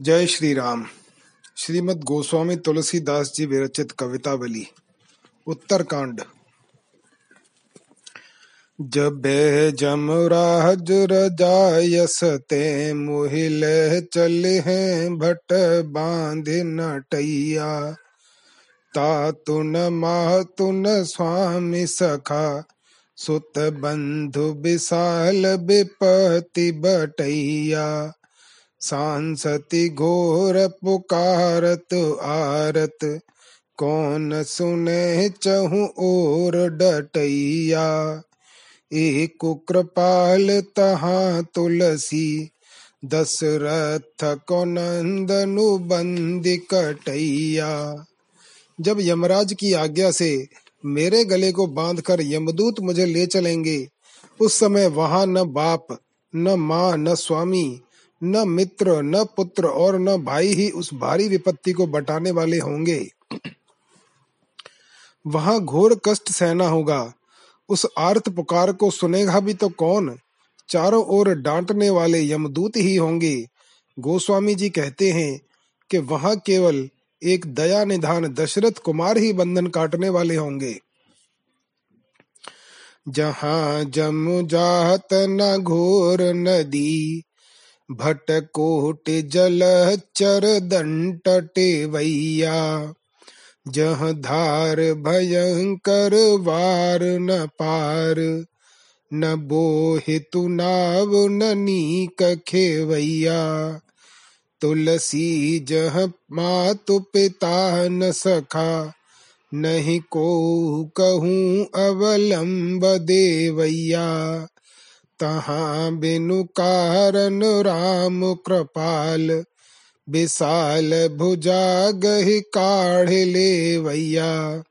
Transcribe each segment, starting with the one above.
जय श्री राम श्रीमद गोस्वामी तुलसीदास जी विरचित कवितावली उत्तरकांड। जब जमराज रजायस ते मुहिल चल हैं भट बाँध नटैया। तातुन मातुन स्वामी सखा, सुत बंधु विशाल विपति बटैया। सांसति घोर पुकारत आरत, कौन सुने चहु और डटैया। एक कृपाल तहा तुलसी, दशरथ को नंदनु बंदी कटैया। जब यमराज की आज्ञा से मेरे गले को बांधकर यमदूत मुझे ले चलेंगे, उस समय वहाँ न बाप, न माँ, न स्वामी न मित्र, न पुत्र और न भाई ही उस भारी विपत्ति को बटाने वाले होंगे। वहाँ घोर कष्ट सहना होगा। उस आर्थ पुकार को सुनेगा भी तो कौन? चारों ओर डांटने वाले यमदूत ही होंगे। गोस्वामी जी कहते हैं कि वहाँ केवल एक दया निधान दशरथ कुमार ही बंधन काटने वाले होंगे। जहाँ जम जात न घोर नदी भटकोट जल चर दंटटे वैया, जह धार भयंकर वार न पार, न बोहितु नाव न नीक खेवैया। तुलसी जह मातु पिता न सखा, नहीं को कहूँ अवलंब देवैया। तहाँ बिनु कारण राम कृपाल। विशाल भुजा गही काढ़ ले वैया।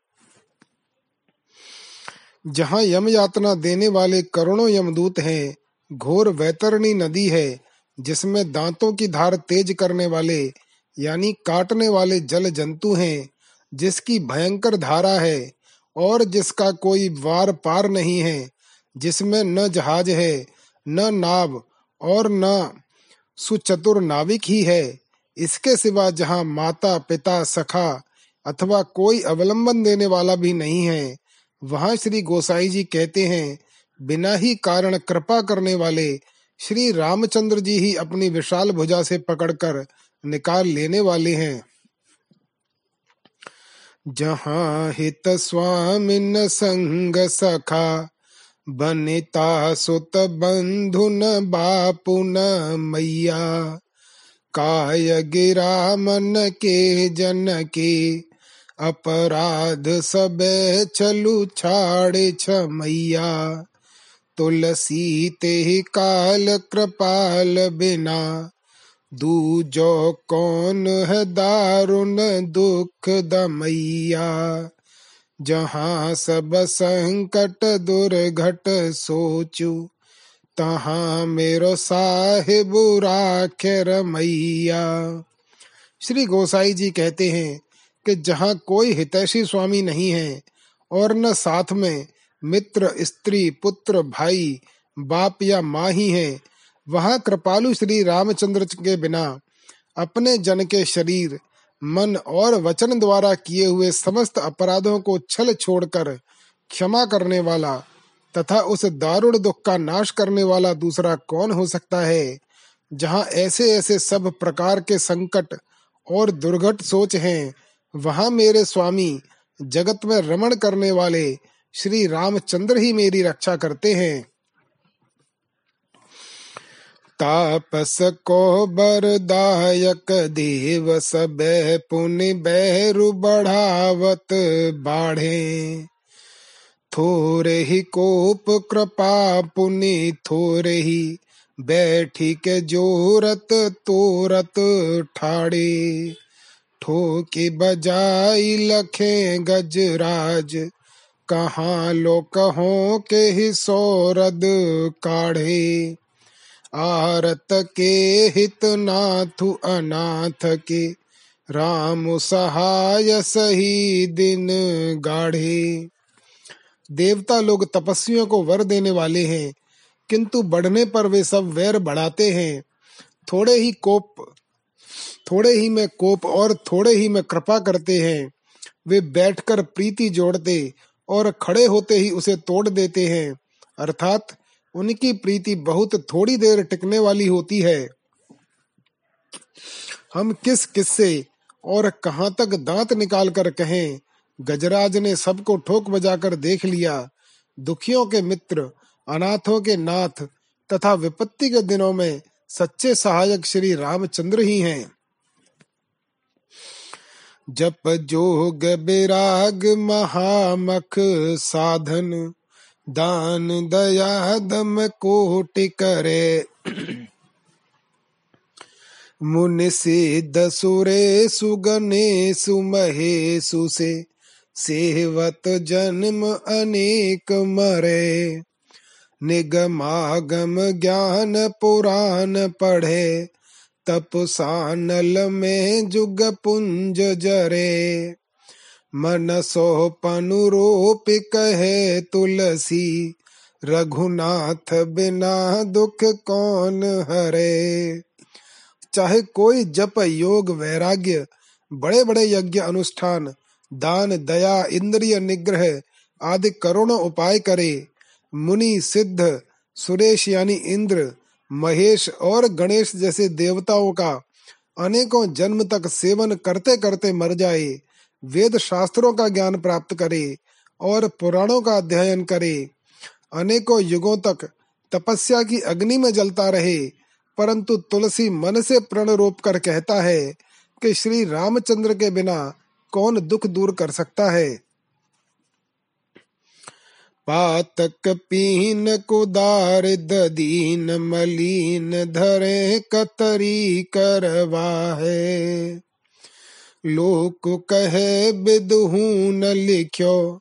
जहाँ यम यातना देने वाले करोड़ों यमदूत हैं, घोर वैतरणी नदी है, जिसमें दांतों की धार तेज करने वाले, यानी काटने वाले जल जंतु हैं, जिसकी भयंकर धारा है, और जिसका कोई वार पार नहीं है जिसमें न जहाज़ है, न नाव और न सुचतुर नाविक ही है। इसके सिवा जहाँ माता, पिता, सखा अथवा कोई अवलंबन देने वाला भी नहीं है, वहाँ श्री गोसाई जी कहते हैं, बिना ही कारण कृपा करने वाले श्री रामचंद्र जी ही अपनी विशाल भुजा से पकड़कर निकाल लेने वाले हैं। जहाँ हित स्वामिन संग सखा बनिता सुत बंधु न बापु न मैया। काय गिरा मन के जन के अपराध सब चलु छाड़े छ मैया। तुलसी ते काल कृपाल बिना, दू दूजो कौन है दारुण दुख दमैया। जहाँ सब संकट दुर्घट सोचू, तहाँ मेरो साहिब राखे मैया। श्री गोसाई जी कहते हैं कि जहाँ कोई हितैषी स्वामी नहीं है और न साथ में मित्र, स्त्री, पुत्र, भाई, बाप या माँ ही है, वहाँ कृपालु श्री रामचंद्र के बिना अपने जन के शरीर मन और वचन द्वारा किए हुए समस्त अपराधों को छल छोड़कर क्षमा करने वाला तथा उस दारुण दुख का नाश करने वाला दूसरा कौन हो सकता है? जहाँ ऐसे ऐसे सब प्रकार के संकट और दुर्घट सोच हैं, वहाँ मेरे स्वामी जगत में रमण करने वाले श्री रामचंद्र ही मेरी रक्षा करते हैं। तापस को बरदायक देव सब पुनि बैरु बढ़ावत बाढ़े। थोरे ही कोप कृपा पुनि थोरे ही बैठी के जोरत तोरत ठाड़े। ठोके बजाई लखे गजराज, कहाँ लोक हो के ही सौरद काढ़े। आरत के हित नाथु अनाथ के, राम सहाय सही दिन गाढ़े। देवता लोग तपस्वियों को वर देने वाले हैं, किंतु बढ़ने पर वे सब वैर बढ़ाते हैं। थोड़े ही कोप, थोड़े ही में कोप और थोड़े ही में कृपा करते हैं। वे बैठकर प्रीति जोड़ते और खड़े होते ही उसे तोड़ देते हैं। अर्थात उनकी प्रीति बहुत थोड़ी देर टिकने वाली होती है। हम किस किस्से और कहाँ तक दांत निकाल कर कहें, गजराज ने सबको ठोक बजाकर देख लिया। दुखियों के मित्र, अनाथों के नाथ तथा विपत्ति के दिनों में सच्चे सहायक श्री रामचंद्र ही हैं। जप जोग विराग महामख साधन दान दया दम कोटि करे। मुनि सिद्ध सुरे सुगने सुमहेशु से सेवत जन्म अनेक मरे। निगमागम ज्ञान पुराण पढ़े, तपसानल में जुग पुंज जरे। मन सो पनुरूप कहे तुलसी, रघुनाथ बिना दुख कौन हरे? चाहे कोई जप योग वैराग्य बड़े बड़े यज्ञ अनुष्ठान, दान, दया, इंद्रिय निग्रह आदि करोड़ों उपाय करे, मुनि, सिद्ध, सुरेश यानी इंद्र, महेश और गणेश जैसे देवताओं का अनेकों जन्म तक सेवन करते करते मर जाए वेद शास्त्रों का ज्ञान प्राप्त करे और पुराणों का अध्ययन करे। अनेकों युगों तक तपस्या की अग्नि में जलता रहे, परंतु तुलसी मन से प्रण रोप कर कहता है कि श्री रामचंद्र के बिना कौन दुख दूर कर सकता है। पातक पीन कुदार दीन मलीन धरे कतरी करवा है लोक कहे बिदहू न लिख्यो।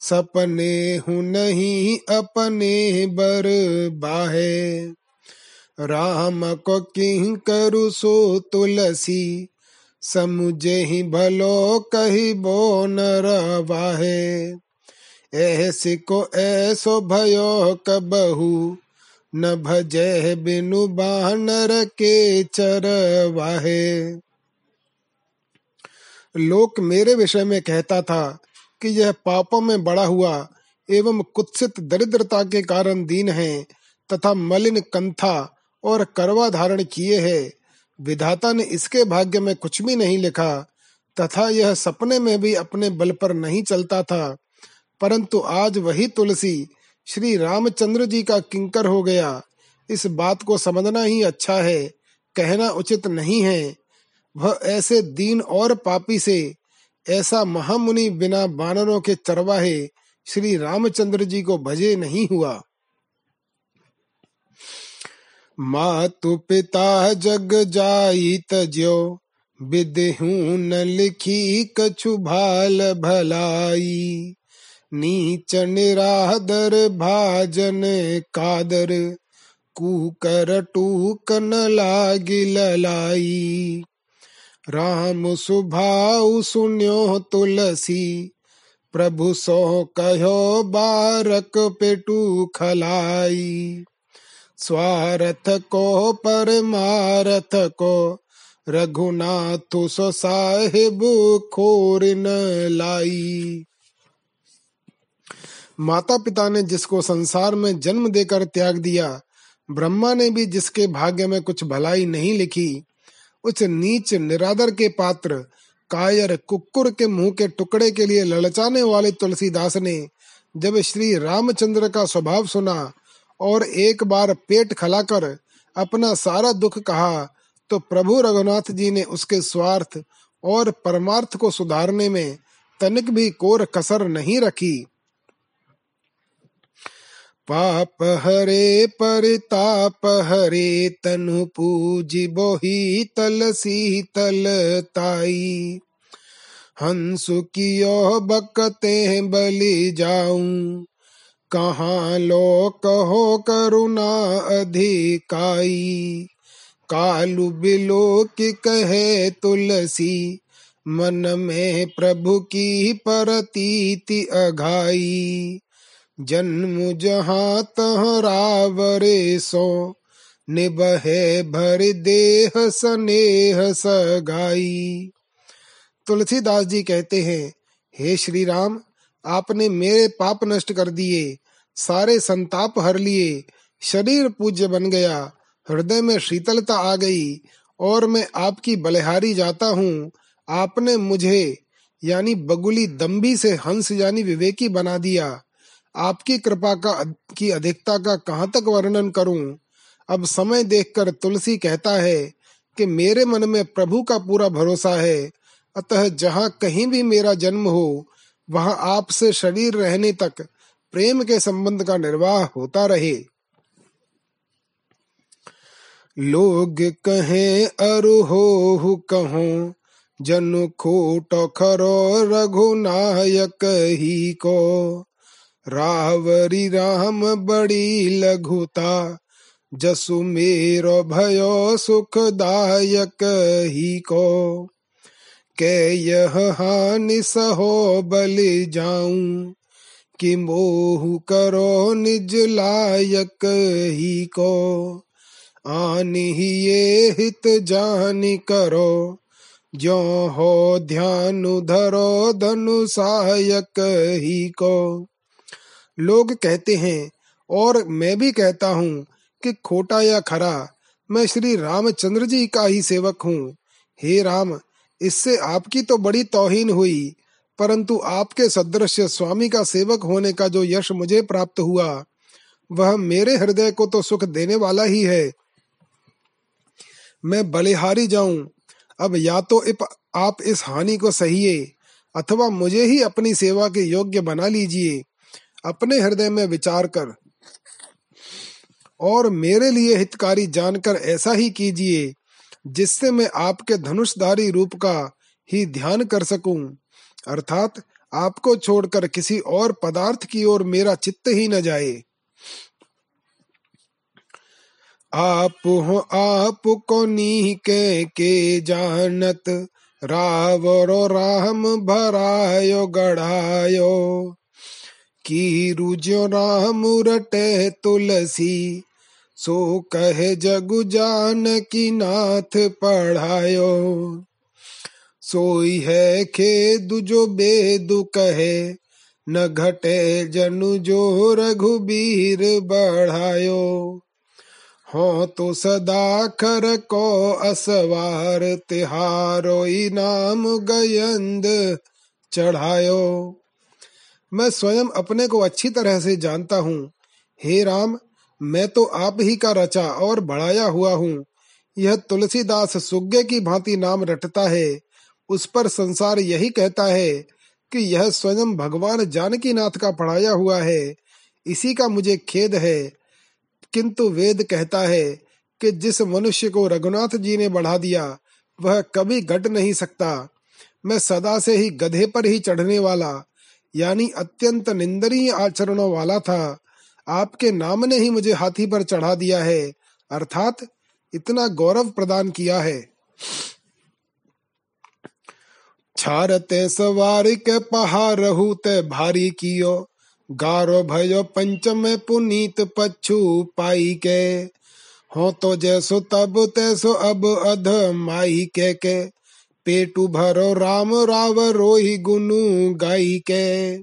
सपने हूँ नहीं, अपने बर बाहे। राम को किं करु सो तुलसी, समुझे ही भलो कही बो न रवाहे। ऐसी को ऐसो भयो कबहू, न भजे बिनु बानर के चरवाहे। लोक मेरे विषय में कहता था कि यह पापों में बड़ा हुआ एवं कुत्सित दरिद्रता के कारण दीन है तथा मलिन कंथा और करवा धारण किए है। विधाता ने इसके भाग्य में कुछ भी नहीं लिखा तथा यह सपने में भी अपने बल पर नहीं चलता था। परंतु आज वही तुलसी श्री रामचंद्र जी का किंकर हो गया। इस बात को समझना ही अच्छा है, कहना उचित नहीं है। वह ऐसे दीन और पापी से, ऐसा महामुनि बिना बानरों के चरवाहे श्री रामचंद्र जी को भजे नहीं हुआ। मातु पिता जग जाई तजो विदहू न लिखी कछु भाल भलाई। नीच निरादर भाजन कादर कुकर टूकन लागी ललाई राम सुभाउ सुन्यो तुलसी, प्रभु सो कहो बारक पेटू खलाई। स्वार्थ को परमारथ को, रघुनाथ सो साहिब खोर न लाई। माता पिता ने जिसको संसार में जन्म देकर त्याग दिया, ब्रह्मा ने भी जिसके भाग्य में कुछ भलाई नहीं लिखी उस नीच निरादर के पात्र, कायर कुकुर के मुँह के टुकड़े के लिए ललचाने वाले तुलसीदास ने जब श्री रामचंद्र का स्वभाव सुना और एक बार पेट खलाकर अपना सारा दुख कहा तो प्रभु रघुनाथ जी ने उसके स्वार्थ और परमार्थ को सुधारने में तनिक भी कोर कसर नहीं रखी। पाप हरे परिताप हरे तनु पूजी बोही तल शीतल ताई। हंसु कियो बकते बलि जाऊँ, कहाँ लोक हो करुणा अधिकाई। कालु बिलो की कहे तुलसी, मन में प्रभु की परतीति अघाई। जन्म जहाँ तह रावरे सो निबहे भर देह स्नेह सगाई। तुलसीदास जी कहते हैं, हे श्री राम आपने मेरे पाप नष्ट कर दिए, सारे संताप हर लिए, शरीर पूज्य बन गया, हृदय में शीतलता आ गई, और मैं आपकी बलिहारी जाता हूँ। आपने मुझे, यानी बगुली दम्भी से हंस यानी विवेकी बना दिया। आपकी कृपा का की अधिकता का कहाँ तक वर्णन करूँ? अब समय देखकर तुलसी कहता है कि मेरे मन में प्रभु का पूरा भरोसा है। अतः जहाँ कहीं भी मेरा जन्म हो, वहाँ आपसे शरीर रहने तक प्रेम के संबंध का निर्वाह होता रहे। लोग कहें अरुहो कहो, जन खोट खरो रघुनायक ही को। रावरी राम बड़ी लघुता, जसु मेरो भयो सुखदायक ही को। के यह हानि सहो बलि जाऊँ, कि मोह करो निज लायक ही को। आन ही ये हित जान करो जो हो ध्यान धरो धनु सहायक ही को। लोग कहते हैं, और मैं भी कहता हूँ कि खोटा या खरा, मैं श्री रामचंद्र जी का ही सेवक हूँ। हे राम, इससे आपकी तो बड़ी तोहिन हुई, परंतु आपके सदृश स्वामी का सेवक होने का जो यश मुझे प्राप्त हुआ, वह मेरे हृदय को तो सुख देने वाला ही है। मैं बलिहारी जाऊँ, अब या तो इप, आप इस हानि को सहिए, अथवा मुझे ही अपनी सेवा के योग्य बना लीजिए। अपने हृदय में विचार कर और मेरे लिए हितकारी जानकर ऐसा ही कीजिए, जिससे मैं आपके धनुषधारी रूप का ही ध्यान कर सकूँ। अर्थात आपको छोड़कर किसी और पदार्थ की ओर मेरा चित्त ही न जाए। आप हो, आप को नी के के जानत, रावरो राम भरायो, गढ़ायो। की रुजो राम रटे तुलसी, सो कहे जगु जान की नाथ पढ़ायो। सोई है खेदु जो बेदु कहे, न घटे जनु जो रघुबीर बढ़ायो। हो तो सदा कर को असवार तिहारो नाम गयंद चढ़ायो। मैं स्वयं अपने को अच्छी तरह से जानता हूँ। हे राम, मैं तो आप ही का रचा और बढ़ाया हुआ हूँ। यह तुलसीदास सुग्गे की भांति नाम रटता है। उस पर संसार यही कहता है कि यह स्वयं भगवान जानकी नाथ का पढ़ाया हुआ है। इसी का मुझे खेद है। किंतु वेद कहता है कि जिस मनुष्य को रघुनाथ जी ने बढ़ा दिया, वह कभी घट नहीं सकता। मैं सदा से ही गधे पर ही चढ़ने वाला यानी अत्यंत निंदनीय आचरणों वाला था। आपके नाम ने ही मुझे हाथी पर चढ़ा दिया है, अर्थात इतना गौरव प्रदान किया है। छारते सवारी के पहाड़ ते भारी कियो, गारो भयो पंचम पुनीत पछु पाई के। हो तो जैसो तब तैसो अब अध माई के के। पेटू भरो राम राव रोही गुनु गाई के।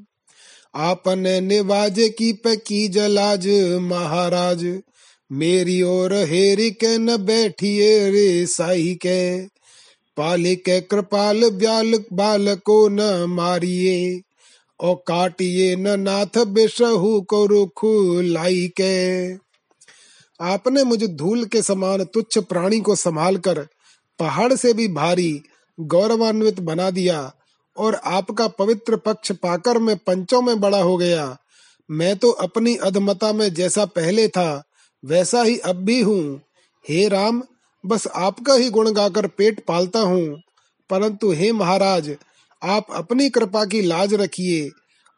आपने निवाज की पे की जलाज महाराज। मेरी ओर हेरी के न बैठिए रे साई के। पालिक कृपाल ब्याल बाल को न मारिए। ओ काटिए न नाथ बेसहु को रुख लाई के। आपने मुझे धूल के समान तुच्छ प्राणी को संभाल कर पहाड़ से भी भारी गौरवान्वित बना दिया और आपका पवित्र पक्ष पाकर मैं पंचों में बड़ा हो गया। मैं तो अपनी अधमता में जैसा पहले था, वैसा ही अब भी हूँ। हे राम, बस आपका ही गुण गाकर पेट पालता हूँ। परंतु हे महाराज, आप अपनी कृपा की लाज रखिए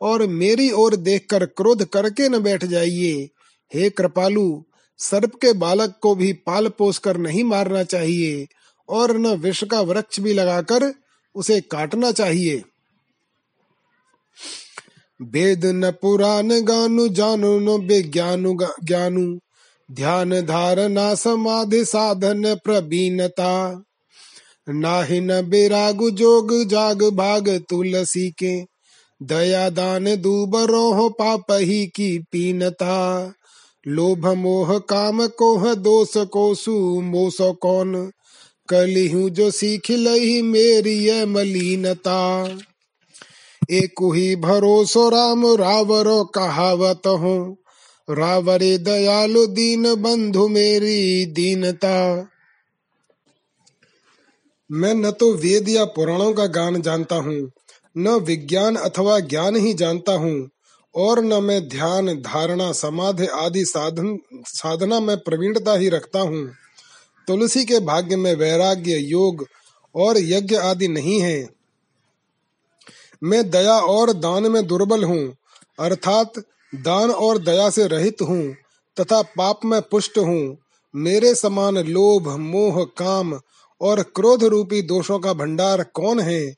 और मेरी ओर देखकर क्रोध करके न बैठ जाइए। हे कृपालु, सर्प के बालक को भी पाल पोस कर नहीं मारना चाहिए। और न विष का वृक्ष भी लगाकर उसे काटना चाहिए। वेद न पुराण गानु, जानु न विज्ञानु ज्ञानु, ध्यान धारणा समाधि साधन प्रवीणता। नाहि न बेराग जोग, जाग भाग तुलसी के। दया दान दूबरो हो पाप ही की पीनता। लोभ मोह काम कोह दोष को सु मोसो कौन? कली हूँ जो सीख लही मेरी ये मलिनता। एक ही भरोसो राम रावरो कहावत हो। रावरे दयालु दीन बंधु मेरी दीनता। मैं न तो वेद या पुराणों का गान जानता हूँ, न विज्ञान अथवा ज्ञान ही जानता हूँ, और न मैं ध्यान, धारणा, समाधि आदि साधन, साधना में प्रवीणता ही रखता हूँ। तुलसी के भाग्य में वैराग्य, योग और यज्ञ आदि नहीं है। मैं दया और दान में दुर्बल हूँ, अर्थात दान और दया से रहित हूँ, तथा पाप में पुष्ट हूँ। मेरे समान लोभ, मोह, काम और क्रोध रूपी दोषों का भंडार कौन है?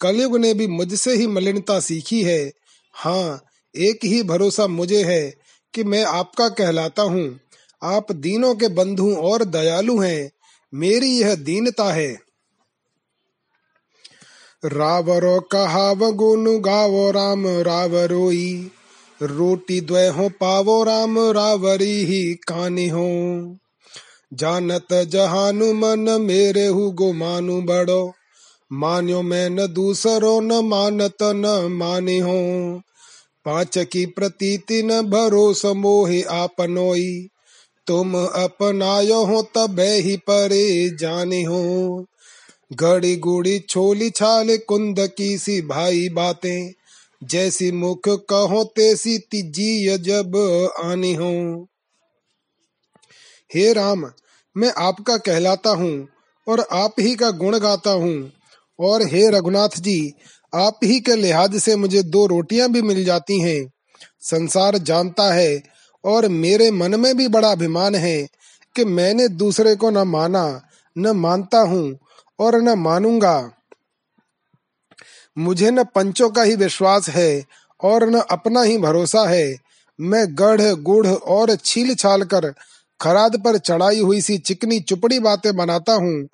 कलयुग ने भी मुझसे ही मलिनता सीखी है। हाँ एक ही भरोसा मुझे है कि मैं आपका कहलाता हूँ। आप दीनों के बंधु और दयालु हैं, मेरी यह दीनता है। रावरो कहाव गुण गावो राम, रावरोई। रोटी द्वय हो पावो राम, रावरी ही कानी हो। जानत जहानु मन मेरे हु गो मानु बड़ो। मान्यो मैं न दूसरो, न मानत न माने हो। पाँच की प्रतीति न भरोस मोहे आपनोई। तुम अपनायो हो तब ही परे जाने हो। घड़ी गुड़ी छोली छाले कुंद की सी भाई बातें, जैसी मुख कहो तैसी तीजी जब आनी हो। हे राम, मैं आपका कहलाता हूँ और आप ही का गुण गाता हूँ। और हे रघुनाथ जी, आप ही के लिहाज से मुझे दो रोटियाँ भी मिल जाती हैं। संसार जानता है और मेरे मन में भी बड़ा अभिमान है कि मैंने दूसरे को न माना, न मानता हूँ और न मानूँगा। मुझे न पंचों का ही विश्वास है और न अपना ही भरोसा है। मैं गढ़, गुढ़ और छील छाल कर खराद पर चढ़ाई हुई सी चिकनी चुपड़ी बातें बनाता हूँ।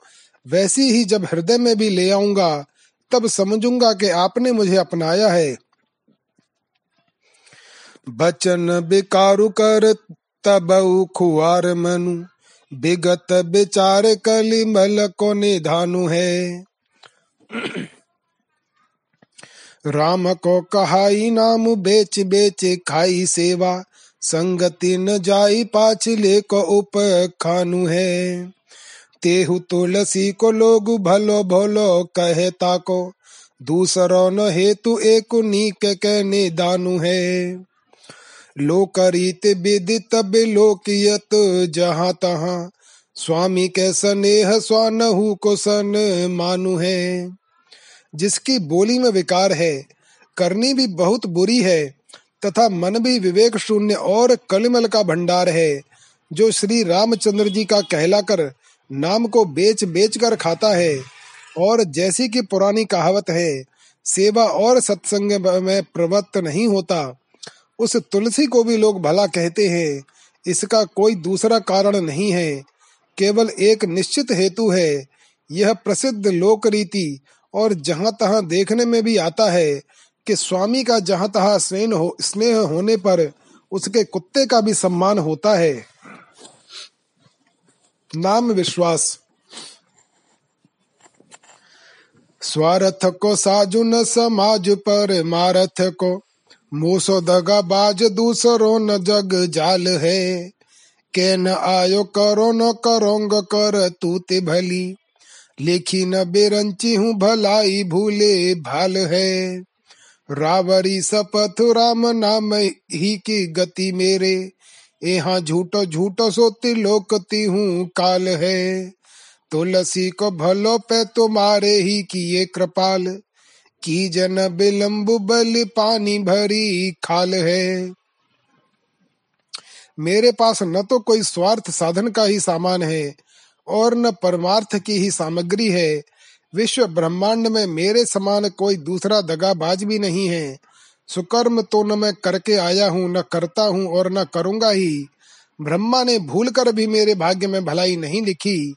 वैसी ही जब हृदय में भी ले आऊँगा, तब समझूँगा कि आपने मुझे अपनाया है। बचन बेकारु कर तब खुआर मनु। विगत विचार कली मल को निधानु है। राम को कहाई नाम बेच बेच खाई सेवा। संगति न जाई पाछले को उप खानु है। तेहु तुलसी को लोग भलो भलो कहता को। दूसरो न हेतु एक नीक के दानु है। लोकरीत विदित बिलोकियत जहाँ तहाँ। स्वामी के स्नेह स्वानहु को सन मानु है। जिसकी बोली में विकार है, करनी भी बहुत बुरी है, तथा मन भी विवेक शून्य और कलिमल का भंडार है, जो श्री रामचंद्र जी का कहलाकर नाम को बेच बेच कर खाता है, और जैसी की पुरानी कहावत है, सेवा और सत्संग में प्रवृत्त नहीं होता। उस तुलसी को भी लोग भला कहते हैं। इसका कोई दूसरा कारण नहीं है। केवल एक निश्चित हेतु है। यह प्रसिद्ध लोक रीति और जहाँ तहां देखने में भी आता है कि स्वामी का जहाँ तहां स्नेह हो स्नेह होने पर उसके कुत्ते का भी सम्मान होता है। नाम विश्वास। स्वार्थ को साजुन समाज पर, मारथ को मूसो दगा बाज दूसरो न जग जाल है। के न आयो करो न करोंग कर तू ते भली। लिखी न बेरंची हूँ भलाई भूले भाल है। रावरी सपथ राम नाम ही की गति मेरे। यहाँ झूठो झूठो सोती लोकती हूँ काल है। तुलसी को भलो पे तुम्हारे ही किए कृपाल। की जन बिलम्ब बल पानी भरी खाल है। मेरे पास न तो कोई स्वार्थ साधन का ही सामान है और न परमार्थ की ही सामग्री है। विश्व ब्रह्मांड में मेरे समान कोई दूसरा दगाबाज भी नहीं है। सुकर्म तो न मैं करके आया हूँ, न करता हूँ और न करूँगा ही। ब्रह्मा ने भूल कर भी मेरे भाग्य में भलाई नहीं लिखी।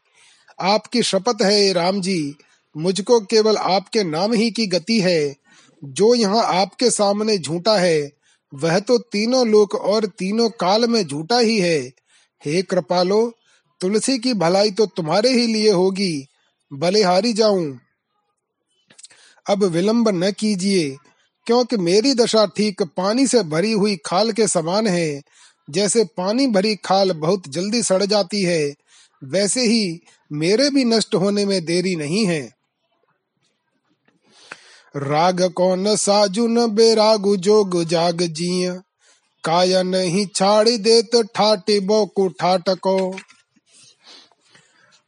आपकी शपथ है राम जी। मुझको केवल आपके नाम ही की गति है, जो यहाँ आपके सामने झूठा है, वह तो तीनों लोक और तीनों काल में झूठा ही है। हे कृपालो, तुलसी की भलाई तो तुम्हारे ही लिए होगी बलिहारी जाऊँ। अब विलंब न कीजिए, क्योंकि मेरी दशा ठीक पानी से भरी हुई खाल के समान है। जैसे पानी भरी खाल बहुत जल्दी सड़ जाती है, वैसे ही मेरे भी नष्ट होने में देरी नहीं है। राग कौन साजु न बेरागु जोग जाग जिया। काया नहीं छाड़ी देत ठाटे बोकु ठाटको।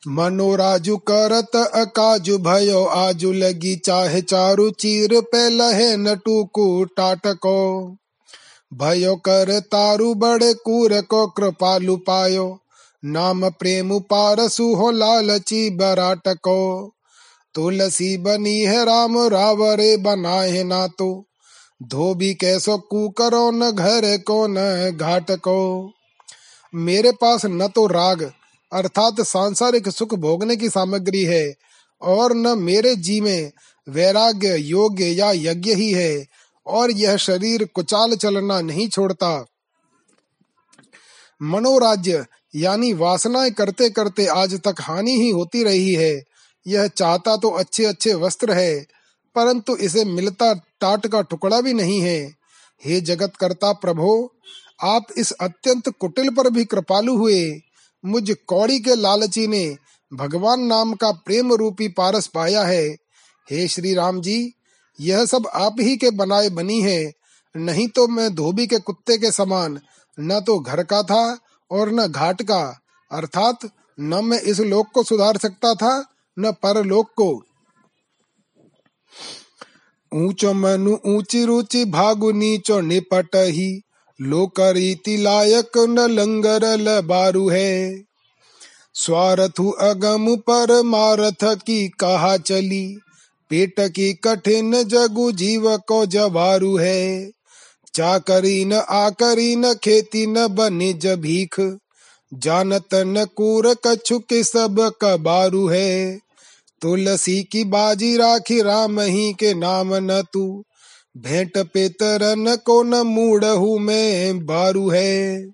मनोराजु करत अकाजु भयो, आजु लगी चाहे चारु चीर पे लहे नटुकु टाटको। भयो कर तारु बड़े कूर को कृपालु पायो, नाम प्रेम पारसु हो लालची बराटको। तुलसी बनी है राम रावरे बनाए ना तो। धोबी कैसो करो न घर को न घाट को। मेरे पास न तो राग, अर्थात सांसारिक सुख भोगने की सामग्री है, और न मेरे जी में वैराग्य, योग्य या यज्ञ ही है, और यह शरीर कुचाल चलना नहीं छोड़ता। मनोराज्य, यानी वासनाएँ करते करते आज तक हानि ही होती रही है। यह चाहता तो अच्छे अच्छे वस्त्र है, परंतु इसे मिलता टाट का टुकड़ा भी नहीं है। हे जगत करता प्रभो, आप इस अत्यंत कुटिल पर भी कृपालु हुए। मुझ कौड़ी के लालची ने भगवान नाम का प्रेम रूपी पारस पाया है। हे श्री राम जी, यह सब आप ही के बनाए बनी है। नहीं तो मैं धोबी के कुत्ते के समान, न तो घर का था और न घाट का। अर्थात, न मैं इस लोक को सुधार सकता था न परलोक को ऊंचो मनु ऊँची रुचि भागु नीचो निपट ही। लोक रीति लायक न लंगर बारू है। स्वार्थु अगम पर मारथ की कहा चली। पेट की कठिन जगु जीव को जवारू है। चाकरी न आकरी न खेती न बने भीख। जानत न कूर कछु के सब कबारू है। तुलसी की बाजी राखी राम ही के नाम न तू। भेंट पे तरन को न मूढ़ में बारू है।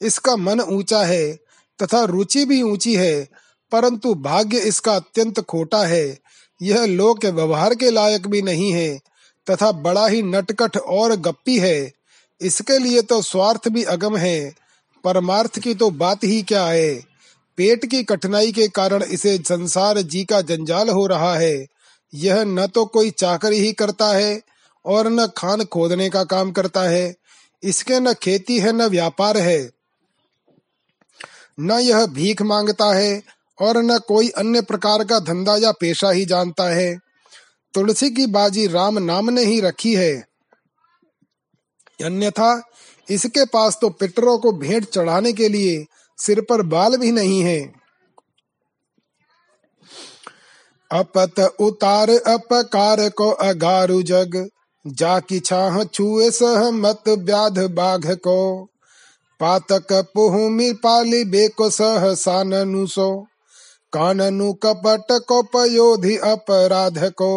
इसका मन ऊँचा है तथा रुचि भी ऊँची है, परंतु भाग्य इसका अत्यंत खोटा है। यह लोक व्यवहार के लायक भी नहीं है तथा बड़ा ही नटकट और गप्पी है। इसके लिए तो स्वार्थ भी अगम है। परमार्थ की तो बात ही क्या है? पेट की कठिनाई के कारण इसे संसार जी का जंजाल हो रहा है। यह न तो कोई चाकरी ही करता है और न खान खोदने का काम करता है। इसके न खेती है, न व्यापार है। न यह भीख माँगता है और न कोई अन्य प्रकार का धंधा या पेशा ही जानता है। तुलसी की बाजी राम नाम ने ही रखी है। अन्यथा इसके पास तो पितरों को भेंट चढ़ाने के लिए सिर पर बाल भी नहीं है। अपत उतार अपकार को अगारु जग, जाकी छाह छुए सह मत व्याध बाघ को। पातक पुहुमि पाली बेको सह साननु सो, काननु कपट को पयोधि अपराध को।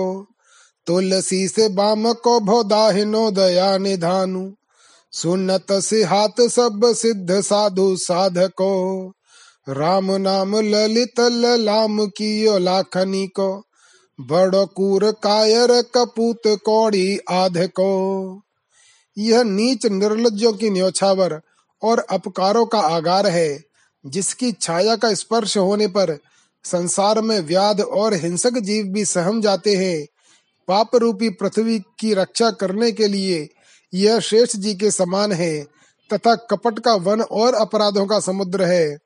तुलसी से बाम को भोदाहिनो दया निधानु सुनत से हाथ सब सिद्ध साधु साधको। राम नाम ललित लाम कियो लाखनी को। बड़ो कूर कायर कपूत कौड़ी आध को यह नीच निर्लजों की न्योछावर और अपकारों का आगार है, जिसकी छाया का स्पर्श होने पर संसार में व्याध और हिंसक जीव भी सहम जाते हैं। पाप रूपी पृथ्वी की रक्षा करने के लिए यह शेष जी के समान है, तथा कपट का वन और अपराधों का समुद्र है।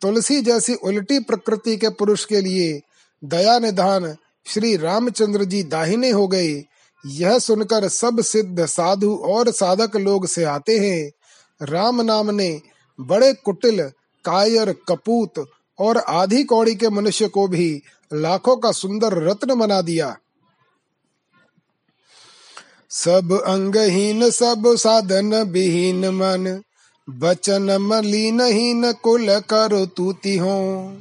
तुलसी जैसी उल्टी प्रकृति के पुरुष के लिए दया निधान श्री रामचंद्र जी दाहिने हो गए। यह सुनकर सब सिद्ध साधु और साधक लोग से आते हैं। राम नाम ने बड़े कुटिल, कायर, कपूत और आधी कौड़ी के मनुष्य को भी लाखों का सुंदर रत्न बना दिया। सब अंगहीन, सब साधन विहीन मन। बचन मलिनहीन कुल करो तूति हो।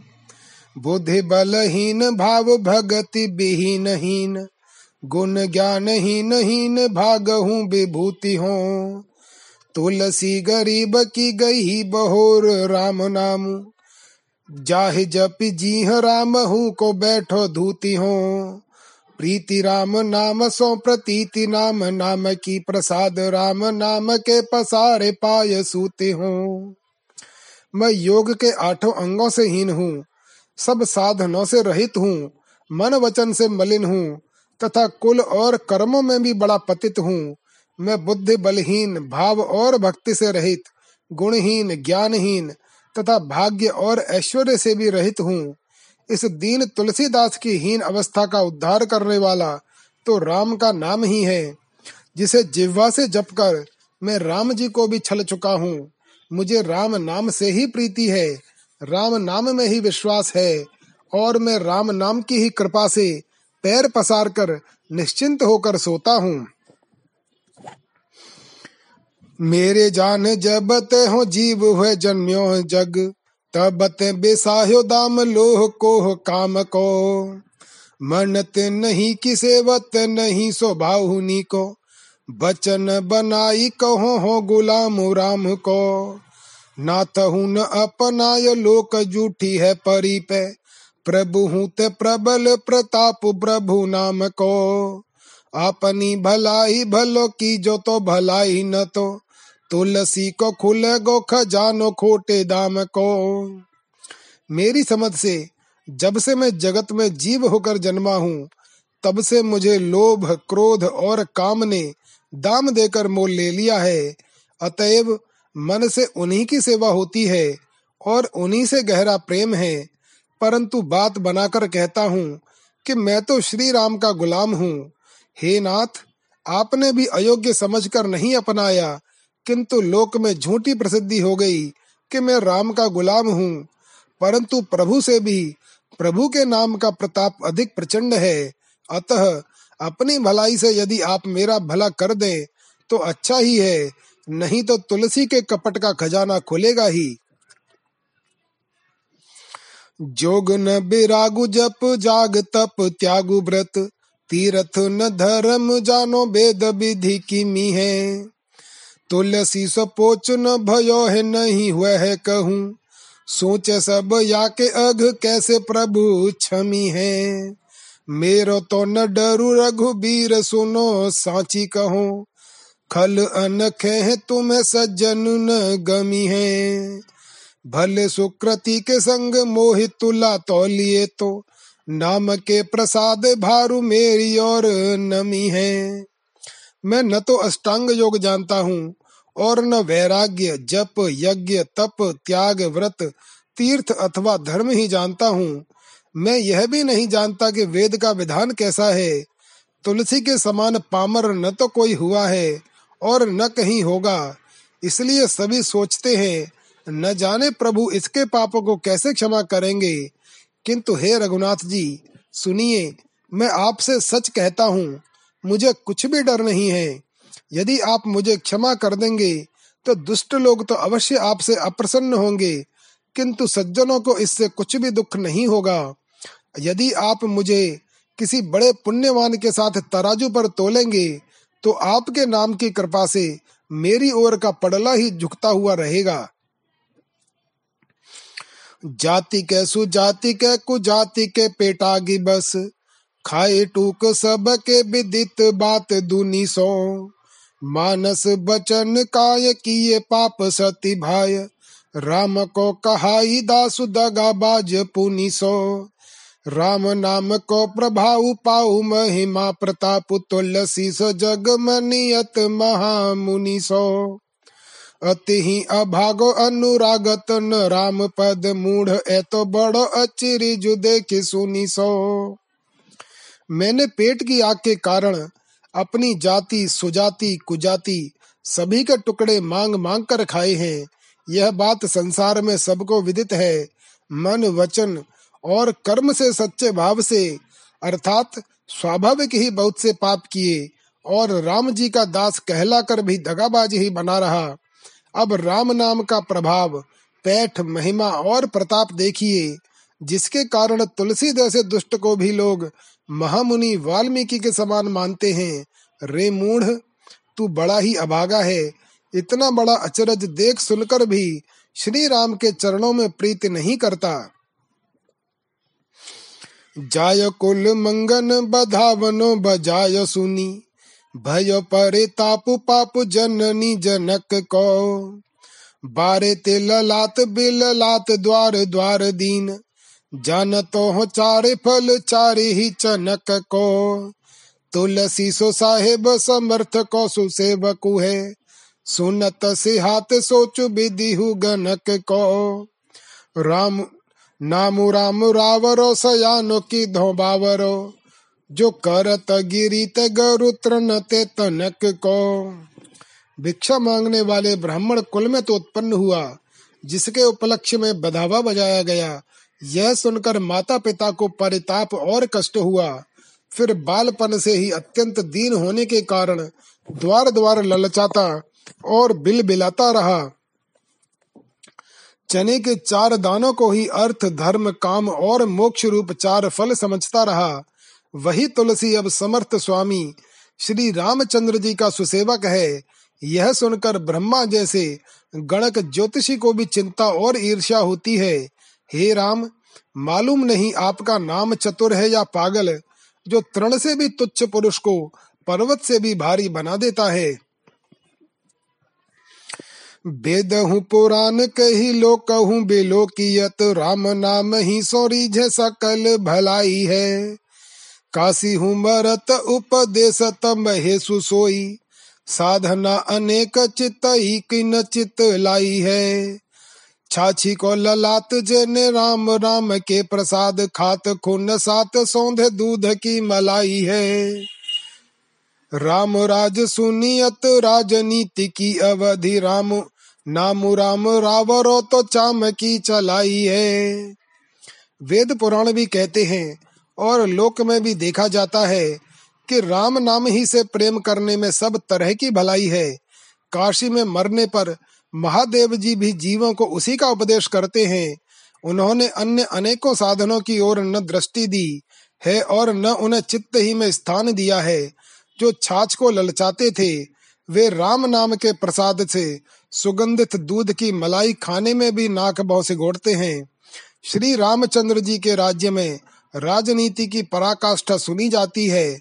बुद्धि बलहीन, भाव भगति विहीनहीन गुण ज्ञान हीन हीन, भाग हूँ विभूति हो। तुलसी गरीब की गई बहोर राम नाम। जाहि जप जी राम हूँ को बैठो धूति हो। प्रीति राम नाम सो प्रतीति नाम नाम की प्रसाद राम नाम के पसारे पाय सूते हो। मैं योग के आठों अंगों से हीन हूँ, सब साधनों से रहित हूँ, मन वचन से मलिन हूँ, तथा कुल और कर्मों में भी बड़ा पतित हूँ। मैं बुद्धि बलहीन, भाव और भक्ति से रहित, गुणहीन, ज्ञानहीन, तथा भाग्य और ऐश्वर्य से भी रहित हूँ। इस दीन तुलसीदास की हीन अवस्था का उद्धार करने वाला तो राम का नाम ही है, जिसे जिह्वा से जप कर मैं राम जी को भी छल चुका हूँ। मुझे राम नाम से ही प्रीति है, राम नाम में ही विश्वास है, और मैं राम नाम की ही कृपा से पैर पसार कर निश्चिंत होकर सोता हूँ। मेरे जान जब ते हो जीव हुए जन्म्यो जग तब ते बेसाह्यो दाम लोह को काम को। मनत नहीं की सेवत नहीं स्वभावनी को। बचन बनाई कहो हो गुलाम राम को। नाथ न अपनाय लोक जूठी है परी पे प्रभु हूँ ते प्रबल प्रताप प्रभु नाम को। अपनी भलाई भलो की जो तो भलाई न तो। तुलसी को खुले गो खजानो खोटे दाम को। मेरी समझ से जब से मैं जगत में जीव होकर जन्मा हूँ, तब से मुझे लोभ, क्रोध और काम ने दाम देकर मोल ले लिया है। अतएव मन से उन्हीं की सेवा होती है और उन्हीं से गहरा प्रेम है। परंतु बात बनाकर कहता हूँ कि मैं तो श्री राम का गुलाम हूँ। हे नाथ, आपने भी अयोग्य समझकर नहीं अपनाया किंतु लोक में झूठी प्रसिद्धि हो गई कि मैं राम का गुलाम हूँ। परंतु प्रभु से भी प्रभु के नाम का प्रताप अधिक प्रचंड है। अतः अपनी भलाई से यदि आप मेरा भला कर दे तो अच्छा ही है। नहीं तो तुलसी के कपट का खजाना खुलेगा ही। जोग न बिरागु जप जाग तप त्यागु व्रत, तीर्थ न धर्म जानो वेद विधि की मी है। तुलसी सपोच न भयो है नहीं हुआ है कहूँ। सोच सब या के अघ कैसे प्रभु छमी है। मेरो तो न डरू रघुबीर, सुनो साची कहो। खल अनखे है तुम्हें सज्जन न गमी है। भले सुकृति के संग मोहित तुला तो लिए तो नाम के प्रसाद भारू मेरी और नमी है। मैं न तो अष्टांग योग जानता हूँ, और न वैराग्य, जप, यज्ञ, तप, त्याग, व्रत, तीर्थ अथवा धर्म ही जानता हूँ। मैं यह भी नहीं जानता कि वेद का विधान कैसा है। तुलसी के समान पामर न तो कोई हुआ है, और न कहीं होगा। इसलिए सभी सोचते हैं, न जाने प्रभु इसके पापों को कैसे क्षमा करेंगे। किंतु हे रघुनाथ जी, सुनिए, मैं आपसे सच कहता हूँ मुझे कुछ भी डर नहीं है। यदि आप मुझे क्षमा कर देंगे तो दुष्ट लोग तो अवश्य आपसे अप्रसन्न होंगे, किंतु सज्जनों को इससे कुछ भी दुख नहीं होगा। यदि आप मुझे किसी बड़े पुण्यवान के साथ तराजू पर तोलेंगे तो आपके नाम की कृपा से मेरी ओर का पड़ला ही झुकता हुआ रहेगा। जाति के सुजाति के कुजाति के पेटागी बस खाए टूक सब के विदित बात दुनी सो। मानस बचन काय किए पाप सती भाई राम को कहाई दासु दगा बाज पुनि सो। राम नाम को प्रभाव पाऊ महिमा प्रताप तुलसी सो जग मनियत महामुनि सो। अति ही अभागो अनुरागत न राम पद मूढ़ ए तो बड़ो अचिरी जो देखे सुनी सो। मैंने पेट की आग के कारण अपनी जाति, सुजाति, कुजाति सभी के टुकड़े मांग मांग कर खाए हैं। यह बात संसार में सबको विदित है। मन, वचन और कर्म से सच्चे भाव से, अर्थात स्वाभाविक ही बहुत से पाप किए और राम जी का दास कहलाकर भी दगाबाज ही बना रहा। अब राम नाम का प्रभाव, पैठ, महिमा और प्रताप देखिए। जिसके कारण तुलसी जैसे दुष्ट को भी लोग महामुनि वाल्मीकि के समान मानते हैं। रे मूढ़, तू बड़ा ही अभागा है। इतना बड़ा अचरज देख सुनकर भी श्री राम के चरणों में प्रीति नहीं करता। जाय कुल मंगन बधावनो बजाय सुनी, भय परे तापु पाप जननी जनक को। बारे ते ललात बिल लात द्वार द्वार दीन जन तो हो चारे फल, चारे ही चनक को। तुलसी सो साहेब, समर्थ को सुसेवकु है। सुनत से हाथ सोच विधि गनक को। राम, नामु राम रावरो, सयानो की धोबावरो। जो करत गिरी ते गरु ते तनक को। भिक्षा मांगने वाले ब्राह्मण कुल में तो उत्पन्न हुआ, जिसके उपलक्ष्य में बधावा बजाया गया। यह सुनकर माता पिता को परिताप और कष्ट हुआ। फिर बालपन से ही अत्यंत दीन होने के कारण द्वार द्वार ललचाता और बिल बिलाता रहा। चने के चार दानों को ही अर्थ, धर्म, काम और मोक्ष रूप चार फल समझता रहा। वही तुलसी अब समर्थ स्वामी, श्री रामचंद्र जी का सुसेवक है। यह सुनकर ब्रह्मा जैसे गणक ज्योतिषी को भी चिंता और ईर्ष्या होती है। हे राम, मालूम नहीं आपका नाम चतुर है या पागल, जो तृण से भी तुच्छ पुरुष को पर्वत से भी भारी बना देता है। वेद हूँ पुराण कही लो, कहूँ बेलोकियत, राम नाम ही सोरी सकल भलाई है। काशी हूँ मरत उपदेश महे सुसोई, साधना अनेक चित ही किन चित लाई है। छाछी को ललात जेने राम राम के प्रसाद खात खून सात सौंध दूध की मलाई है। राम राज सुनियत राजनीति की अवधि राम, नाम राम रावरो तो चाम की चलाई है। वेद पुराण भी कहते हैं और लोक में भी देखा जाता है कि राम नाम ही से प्रेम करने में सब तरह की भलाई है। काशी में मरने पर महादेव जी भी जीवों को उसी का उपदेश करते हैं। उन्होंने अन्य अनेकों साधनों की ओर न दृष्टि दी है और न उन्हें चित्त ही में स्थान दिया है। जो छाछ को ललचाते थे, वे राम नाम के प्रसाद से सुगंधित दूध की मलाई खाने में भी नाक बहु से गोड़ते हैं। श्री रामचंद्र जी के राज्य में राजनीति की पराकाष्ठा सुनी जाती है।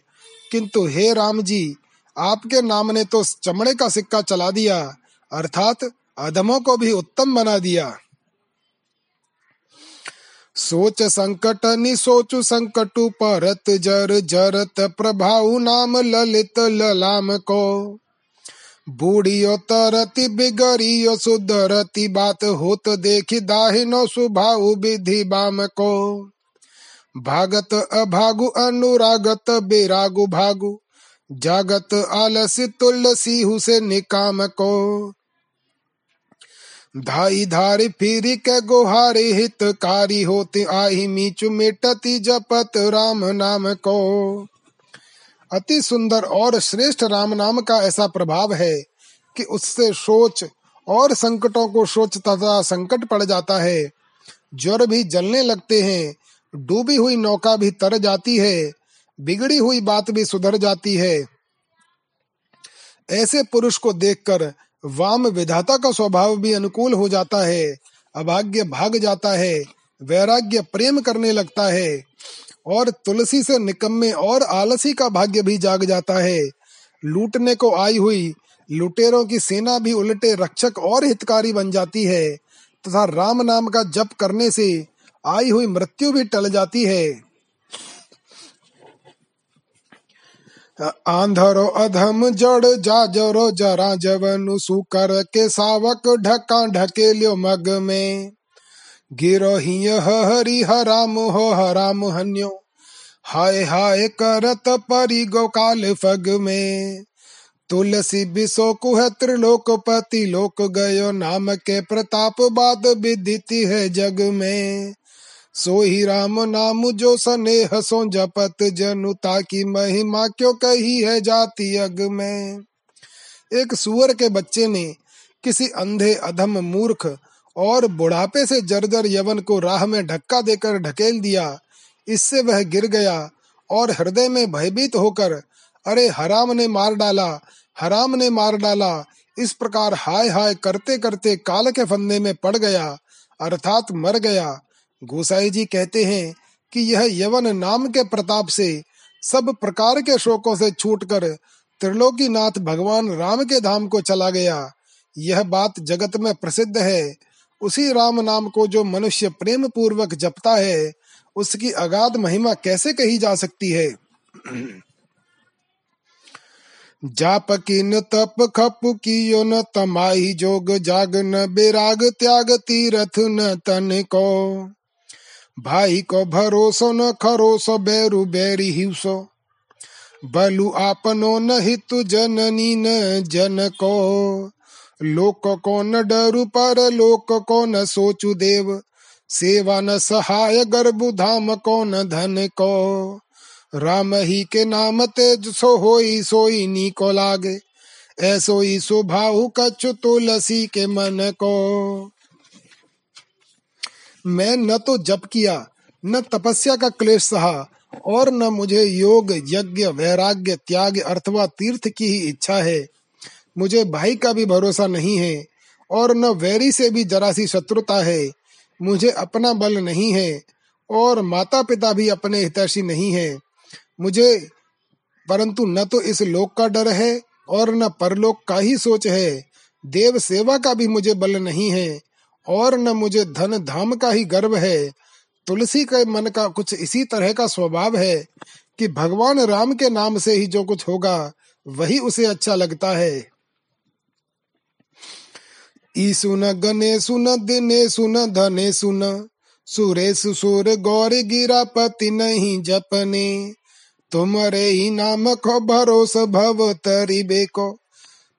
किंतु हे राम जी, आपके नाम ने तो चमड़े का सिक्का चला दिया, अर्थात अधमों को भी उत्तम बना दिया। सोच संकट नि सोचु संकटु परत जर, जरत प्रभाव नाम ललित ललाम को। बूढ़ियो तरति बिगड़ियो सुधरती, बात होत देखी दाहिनो सुभाव विधि बाम को। भागत अभागु, अनुरागत बेरागु भागु, जागत आलसी, तुलसी हुसे निकाम को। धाई धारी फिर के गुहारे हितकारी होते आही मीचु मिटती जपत राम नाम को। अति सुंदर और श्रेष्ठ राम नाम का ऐसा प्रभाव है कि उससे सोच और संकटों को सोच तथा संकट पड़ जाता है। ज्वर भी जलने लगते हैं, डूबी हुई नौका भी तर जाती है, बिगड़ी हुई बात भी सुधर जाती है। ऐसे पुरुष को देखकर वाम विधाता का स्वभाव भी अनुकूल हो जाता है, अभाग्य भाग जाता है, वैराग्य प्रेम करने लगता है, और तुलसी से निकम्मे और आलसी का भाग्य भी जाग जाता है। लूटने को आई हुई लुटेरों की सेना भी उल्टे रक्षक और हितकारी बन जाती है, तथा राम नाम का जप करने से आई हुई मृत्यु भी टल जाती है। आंधरो अधम जड़ जाजरो जरा जवनु सुकर के सावक ढका ढकेल्यो मग में। गिरो ही हरि हराम हो हराम हन्यो। हाय हाय करत परी गोकाल फग में। तुलसी बिसो कुह त्रिलोकपति लोक गयो, नाम के प्रताप बाद विदिति है जग में। सो ही राम नाम जो स्नेह सो जपत जनुता की महिमा क्यों कही है जाति अग में? एक सुअर के बच्चे ने किसी अंधे, अधम मूर्ख और बुढ़ापे से जर्जर यवन को राह में धक्का देकर ढकेल दिया। इससे वह गिर गया और हृदय में भयभीत होकर, अरे हराम ने मार डाला, हराम ने मार डाला, इस प्रकार हाय हाय करते करते काल के फंदे में पड़ गया, अर्थात मर गया गोसाई जी कहते हैं कि यह यवन नाम के प्रताप से सब प्रकार के शोकों से छूटकर त्रिलोकीनाथ भगवान राम के धाम को चला गया। यह बात जगत में प्रसिद्ध है। उसी राम नाम को जो मनुष्य प्रेम पूर्वक जपता है, उसकी अगाध महिमा कैसे कही जा सकती है? जाप किन तप खप कियो न तमाही जोग जाग न बेराग त्याग तीरथ न तन को। भाई को भरोसो न खरोसो, बैरु बैरी हिवसो। बलु आपनो न हितु जननी न जन को लोक को न डरु पर, लोक को न सोचु देव। सेवा न सहाय गर्भ धाम को न धन को। राम ही के नाम तेज सो होई, सोई नी को लागे। ऐसो ही सुभाव कछु तुलसी के मन को। मैं न तो जप किया, न तपस्या का क्लेश सहा, और न मुझे योग, यज्ञ, वैराग्य, त्याग, अथवा तीर्थ की ही इच्छा है। मुझे भाई का भी भरोसा नहीं है, और न वैरी से भी जरा सी शत्रुता है। मुझे अपना बल नहीं है, और माता पिता भी अपने हितैषी नहीं है। मुझे, परंतु न तो इस लोक का डर है, और न परलोक का ही सोच है। देव सेवा का भी मुझे बल नहीं है और न मुझे धन धाम का ही गर्व है। तुलसी के मन का कुछ इसी तरह का स्वभाव है कि भगवान राम के नाम से ही जो कुछ होगा, वही उसे अच्छा लगता है। ईसु न गने सुन दिने सुन धने सुन सुरेश सुर गौर गिरा पति नहीं जपने। तुम्हारे ही नाम को भरोस भव तरी बेको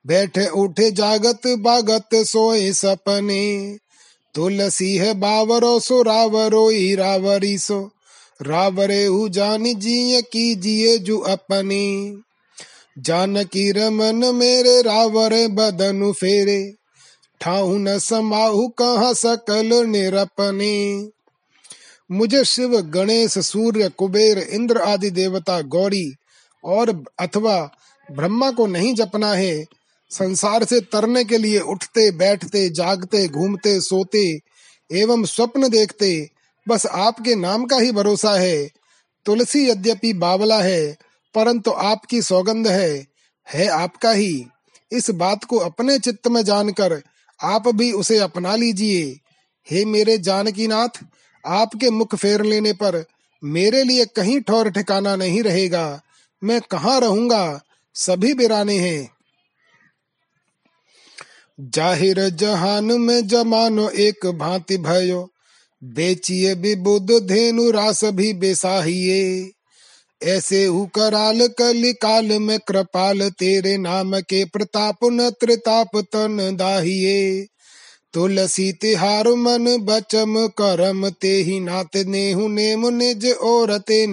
बैठे उठे जागत बागत सोए सपने। तुलसी है बावरो सो रावरो ही रावरी सो। रावरे हु जान जिये कीजिए जु अपनी। जानकी रमन मेरे रावरे बदनु फेरे। ठाऊ न समाहु कहा सकल निरपने। मुझे शिव, गणेश, सूर्य, कुबेर, इंद्र आदि देवता गौरी और अथवा ब्रह्मा को नहीं जपना है संसार से तरने के लिए उठते, बैठते, जागते, घूमते, सोते, एवं स्वप्न देखते, बस आपके नाम का ही भरोसा है। तुलसी यद्यपि बावला है, परंतु आपकी सौगंध है है आपका ही। इस बात को अपने चित्त में जानकर आप भी उसे अपना लीजिए। हे मेरे जानकी नाथ आपके मुख फेर लेने पर मेरे लिए कहीं ठौर ठिकाना नहीं रहेगा। मैं कहाँ रहूँगा? सभी बिराने हैं। ज़ाहिर जहान में जमानो एक भांति भयो। बेचिए विबुद धेनु, रास भी बेसाहिए। ऐसे हु कराल कली काल में कृपाल तेरे नाम के प्रताप न त्रिताप तन दाहिए। तुलसी तिहार मन बचम करम ते ही नात नेहु नेम निज और ते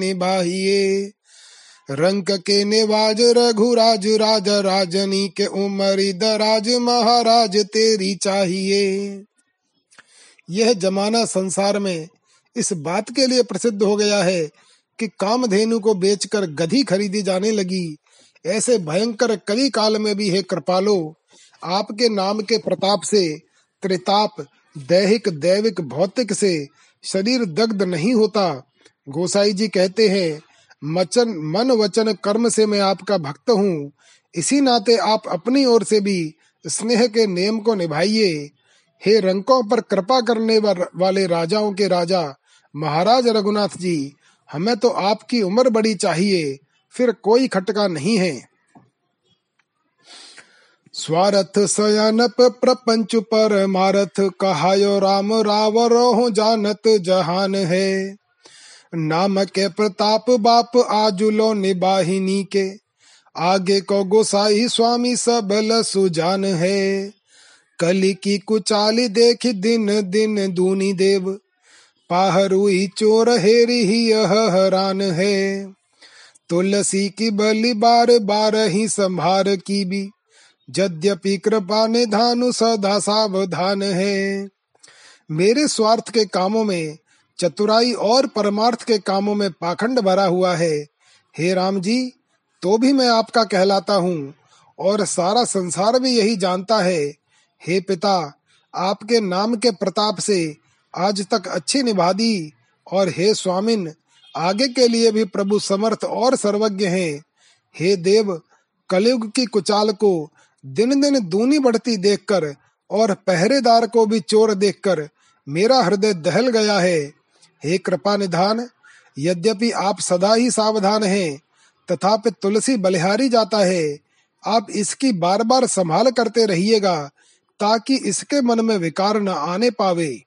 रंक के निवाज रघुराज राज राजनी के उमरी दराज महाराज तेरी चाहिए। यह जमाना संसार में इस बात के लिए प्रसिद्ध हो गया है कि कामधेनु को बेचकर गधी खरीदी जाने लगी। ऐसे भयंकर कली काल में भी है कृपालो, आपके नाम के प्रताप से, त्रिताप, दैहिक, दैविक, भौतिक से शरीर दग्ध नहीं होता। गोसाई जी कहते हैं मचन, मन वचन कर्म से मैं आपका भक्त हूँ। इसी नाते आप अपनी ओर से भी स्नेह के नियम को निभाइए। हे रंकों पर कृपा करने वाले राजाओं के राजा, महाराज रघुनाथ जी, हमें तो आपकी उम्र बड़ी चाहिए, फिर कोई खटका नहीं है। स्वारथ सयानप प्रपंच पर मारथ, कहायो राम रावरो जानत जहान है। नाम के प्रताप बाप आजुलो निबाहिनी के। आगे को गोसाई स्वामी सबल सुजान है। कली की कुचाली देख दिन दिन दूनी देव। पाहरुई चोर हेरी ही यह हरान है। तुलसी की बलि बार बार ही संभार की भी। यद्यपि कृपा निधानु सदा सावधान है। मेरे स्वार्थ के कामों में चतुराई और परमार्थ के कामों में पाखंड भरा हुआ है। हे राम जी तो भी मैं आपका कहलाता हूँ, और सारा संसार भी यही जानता है। हे पिता, आपके नाम के प्रताप से आज तक अच्छी निभा दी और हे स्वामिन, आगे के लिए भी प्रभु समर्थ और सर्वज्ञ हैं। हे देव, कलयुग की कुचाल को दिन दिन दूनी बढ़ती देखकर और पहरेदार को भी चोर देखकर मेरा हृदय दहल गया है। हे कृपा निधान, यद्यपि आप सदा ही सावधान हैं, तथापि तुलसी बलिहारी जाता है, आप इसकी बार बार संभाल करते रहिएगा, ताकि इसके मन में विकार न आने पावे।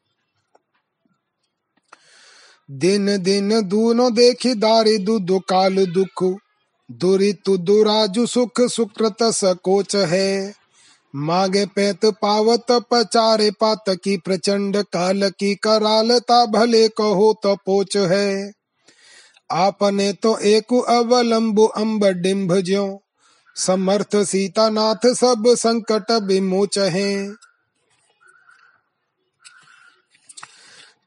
दिन दिन दूनो देखी दारी दु दुकाल दुख दुरी तु दुराजु सुख सुकृत सकोच है। मागे पैत पावत पचारे पात की प्रचंड काल की करालता भले कहो तो पोच है। आपने तो एक अवलंबु अम्ब डिम्भ ज्यो, समर्थ सीता नाथ सब संकट विमोच है।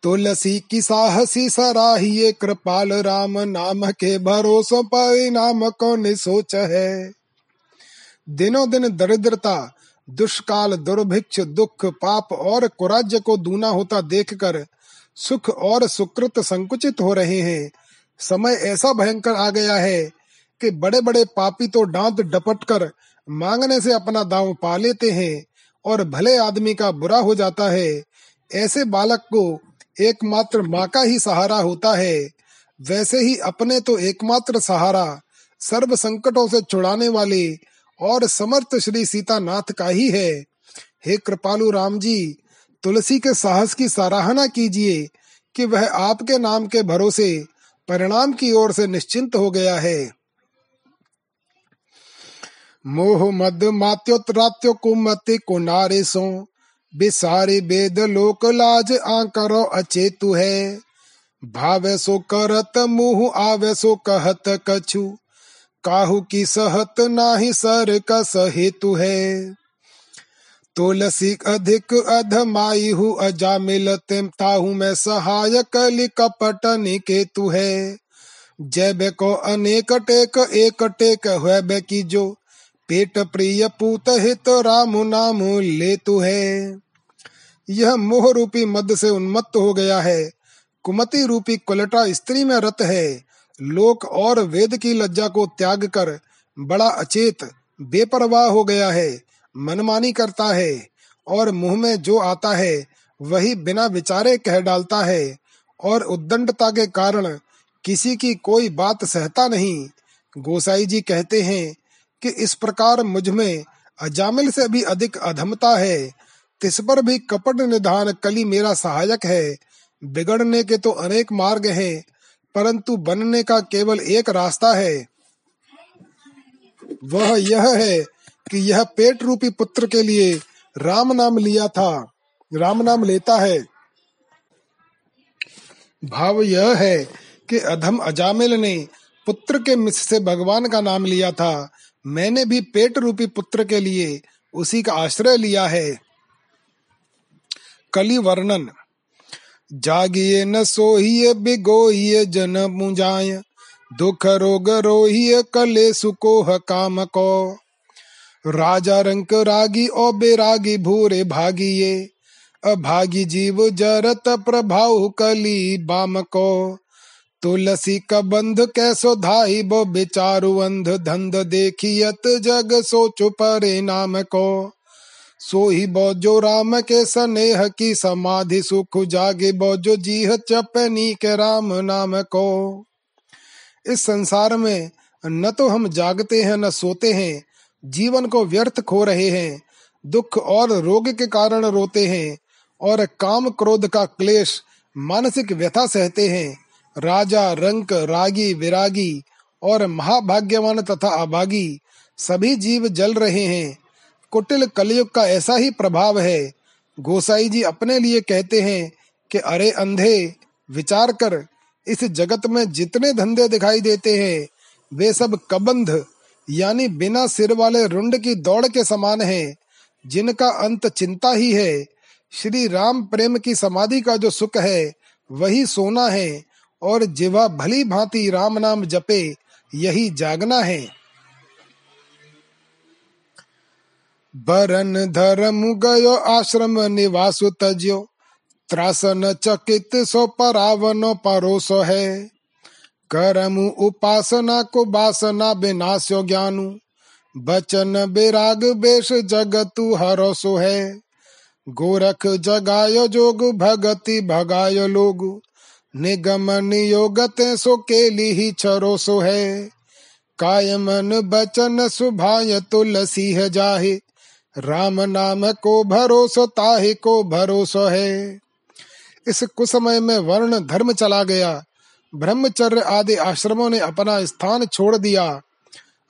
तुलसी की साहसी सराहिए कृपाल राम नाम के भरोसों परिणाम को सोच है। दिनों दिन दरिद्रता दुष्काल, दुर्भिक्ष, दुख, पाप और कुराज्य को दूना होता देखकर सुख और सुकृत संकुचित हो रहे हैं। समय ऐसा भयंकर आ गया है कि बड़े बड़े पापी तो डांत डपट कर मांगने से अपना दाव पा लेते हैं और भले आदमी का बुरा हो जाता है, ऐसे बालक को एकमात्र माँ का ही सहारा होता है। वैसे ही अपने तो एकमात्र सहारा सर्व संकटों से छुड़ाने वाले और समर्थ श्री सीता नाथ का ही है। हे कृपालु राम जी, तुलसी के साहस की सराहना कीजिए कि वह आपके नाम के भरोसे परिणाम की ओर से निश्चिंत हो गया है। मोह मद मात्योत्रात्यो कुमति कुनारे सो, बिसारे बेद लोक लाज आकरो अचेतु है। भावे सो करत, मुह आवे सो कहत कछु। काहू की सहत नाही सर का सहेतु है। तुलसी अधिक अधमाई हूँ अजा मिलते, ताहू में सहाय कपट निकेतु है। जैब को अनेक टेक, एक टेक हुए की जो, पेट प्रिय पूत हित राम नाम ले तु है। यह मोह रूपी मद से उन्मत्त हो गया है। कुमति रूपी कुलटा स्त्री में रत है। लोक और वेद की लज्जा को त्याग कर बड़ा अचेत, बेपरवाह हो गया है, मनमानी करता है और मुँह में जो आता है, वही बिना विचारे कह डालता है और उद्दंडता के कारण किसी की कोई बात सहता नहीं। गोसाई जी कहते हैं कि इस प्रकार मुझमें अजामिल से भी अधिक अधमता है। तिस पर भी कपट निधान कली मेरा सहायक है। बिगड़ने के तो अनेक मार्ग हैं। परंतु बनने का केवल एक रास्ता है। वह यह है कि यह पेट रूपी पुत्र के लिए राम नाम लिया था, राम नाम लेता है। भाव यह है कि अधम अजामिल ने पुत्र के मिस से भगवान का नाम लिया था। मैंने भी पेट रूपी पुत्र के लिए उसी का आश्रय लिया है। कली वर्णन जागिए न सोहिए, बिगोहिए जन मुझाय दुख रोग रोहिए कले सुकोह काम को। राजा रंक रागी ओ बेरागी भूरे भागिये अभागी जीव जरत प्रभाव कली बाम को। तुलसी का बंध कैसो धाई, बो बेचारु अंध धंध देखियत जग सोचो परे नाम को। सोही बोजो राम के स्नेह की समाधि सुख जागे, बोजो जीह चपनी के राम नाम को। इस संसार में न तो हम जागते हैं, न सोते हैं, जीवन को व्यर्थ खो रहे हैं, दुख और रोग के कारण रोते हैं, और काम क्रोध का क्लेश मानसिक व्यथा सहते हैं, राजा, रंक, रागी, विरागी और महाभाग्यवान तथा अभागी सभी जीव जल रहे हैं कुटिल कलयुग का ऐसा ही प्रभाव है। गोसाई जी अपने लिए कहते हैं कि, अरे अंधे, विचार कर, इस जगत में जितने धंधे दिखाई देते हैं, वे सब कबंध, यानी बिना सिर वाले रुंड की दौड़ के समान है, जिनका अंत चिंता ही है। श्री राम प्रेम की समाधि का जो सुख है, वही सोना है, और जिवा भली भांति राम नाम जपे, यही जागना है। बरन धर्म गयो, आश्रम निवास तज्यो। त्रासन चकित सो परावनो परोसो है। करमु उपासना को बासना विनाश्यो ज्ञानु। बचन बेराग बेश जगतु हरोसो है। गोरख जगायो जोग, भगति भगायो लोग। निगम नियोगते सो केली ही छरो सो है। काय मन बचन सुभाय तुलसी है जाहे। राम नाम को भरोसो ताहे को भरोसो है। इस कुसमय में वर्ण धर्म चला गया। ब्रह्मचर्य आदि आश्रमों ने अपना स्थान छोड़ दिया।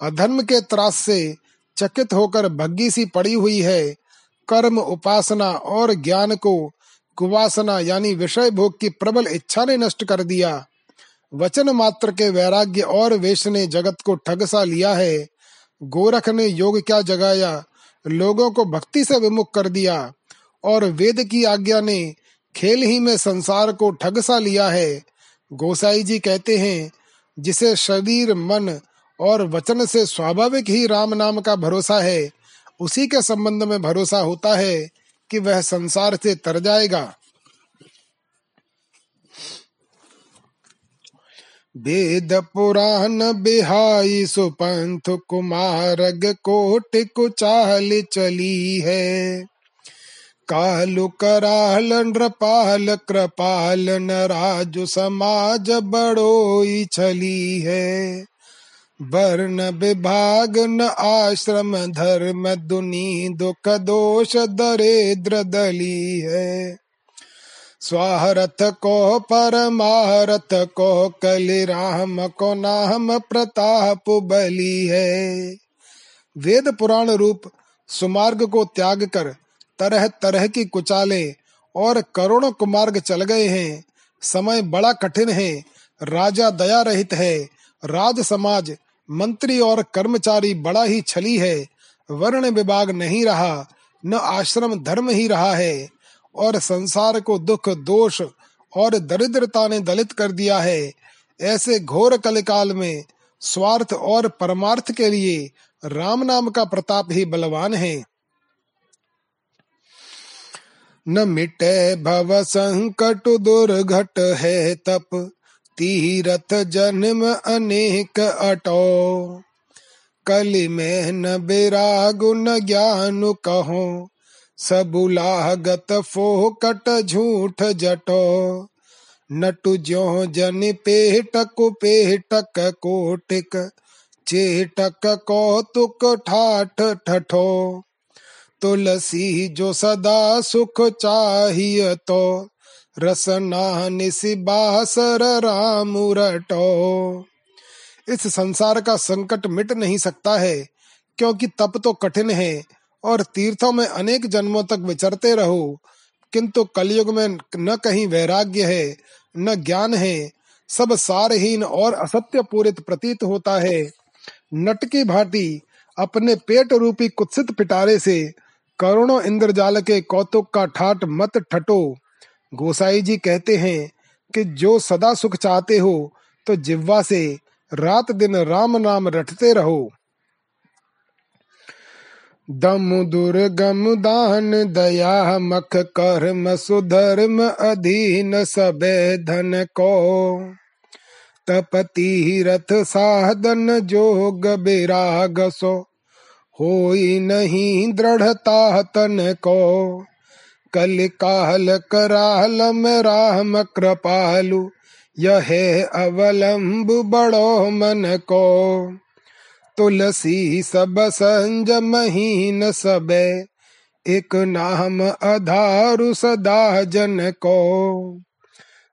अधर्म के त्रास से चकित होकर भग्गी सी पड़ी हुई है। कर्म, उपासना और ज्ञान को कुवासना यानी विषय भोग की प्रबल इच्छा ने नष्ट कर दिया। वचन मात्र के वैराग्य और वेश ने जगत को ठग सा लिया है। गोरख ने योग क्या जगाया? लोगों को भक्ति से विमुख कर दिया और वेद की आज्ञा ने खेल ही में संसार को ठग सा लिया है। गोसाई जी कहते हैं, जिसे शरीर, मन और वचन से स्वाभाविक ही राम नाम का भरोसा है, उसी के संबंध में भरोसा होता है कि वह संसार से तर जाएगा। वेद पुराण बिहाई सुपंथ कुमारग कोट कुचाल चली है। कालु कराल नृपाल कृपाल न राजु समाज बड़ोई छली है। वर्ण विभाग, न आश्रम, धर्म, दुनी, दुख, दोष, दरिद्र, दली है। स्वाहरथ को परमारथ को कलि राम को नाम प्रताप बली है। वेद पुराण रूप सुमार्ग को त्याग कर तरह तरह की कुचाले और करोड़ों कुमार्ग चल गए हैं। समय बड़ा कठिन है, राजा दया रहित है, राज समाज, मंत्री और कर्मचारी बड़ा ही छली है, वर्ण विभाग नहीं रहा, न आश्रम धर्म ही रहा है। और संसार को दुख, दोष और दरिद्रता ने दलित कर दिया है। ऐसे घोर कलिकाल में स्वार्थ और परमार्थ के लिए राम नाम का प्रताप ही बलवान है। न मिटे भव संकट दुर्घट है तप, तीरथ जन्म अनेक अटो। कलि में न बेरागु, न ज्ञान कहो सबुलागत फोकट झूठ जटो। नटु ज्यो जन पेटक पेटक कोटिक चेटक कौतुक ठाठ ठठो। तुलसी जो सदा सुख चाहिए तो रसना निशिबासर राम रटो इस संसार का संकट मिट नहीं सकता है, क्योंकि तप तो कठिन है और तीर्थों में अनेक जन्मों तक विचरते रहो। किंतु कलयुग में न कहीं वैराग्य है, न ज्ञान है। सब सारहीन और असत्य पूरित प्रतीत होता है। नट की भांति अपने पेट रूपी कुत्सित पिटारे से करोड़ों इंद्रजाल के कौतुक का ठाट मत ठटो। गोसाई जी कहते हैं कि जो सदा सुख चाहते हो तो जिव्वा से रात दिन राम नाम रटते रहो। दम दुर्गम दान, दया, मख, कर्म, सुधर्म अधीन सबे धन को। तपति रथ साधन जोग बिराग सो, होई नहीं दृढ़ता तन को। कल काल कराल राम कृपालु, यह अवलंब बड़ो मन को। तुलसी सब संज महीन सबे, एक नाम अधारु सदा जन को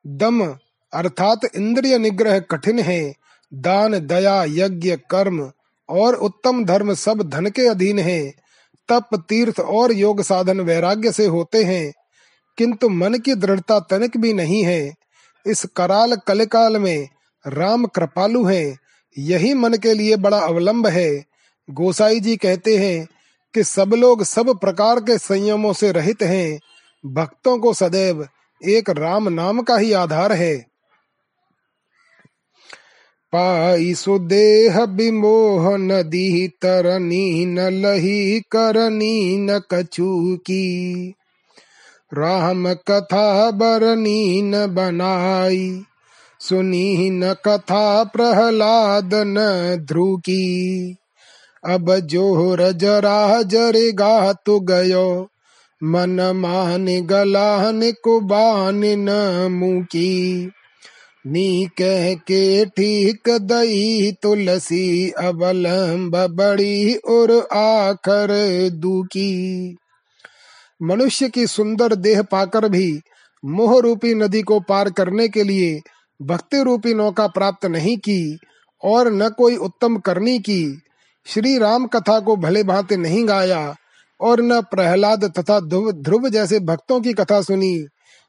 दम अर्थात इंद्रिय निग्रह कठिन है, दान, दया, यज्ञ, कर्म और उत्तम धर्म सब धन के अधीन है। तप, तीर्थ और योग साधन वैराग्य से होते हैं, किंतु मन की दृढ़ता तनिक भी नहीं है। इस कराल कलकाल में राम कृपालु है यही मन के लिए बड़ा अवलंब है। गोसाई जी कहते हैं कि सब लोग सब प्रकार के संयमों से रहित हैं। भक्तों को सदैव एक राम नाम का ही आधार है। पाई सुदेह विमोह नदी तरनी न लही करनी न कछु की राम कथा बरनी न बनाई। सुनी न कथा प्रहलाद न ध्रुव की अब ज़ोर जरा जरेगा तो गयो, मन मान गलान कुबान न मुकी। नी कह के ठीक दई तुलसी, अवलंब बड़ी और आखर दुखी। मनुष्य की सुंदर देह पाकर भी मोह रूपी नदी को पार करने के लिए भक्ति रूपी नौका प्राप्त नहीं की और न कोई उत्तम करनी की। श्री राम कथा को भले भांति नहीं गाया और न प्रहलाद तथा ध्रुव जैसे भक्तों की कथा सुनी।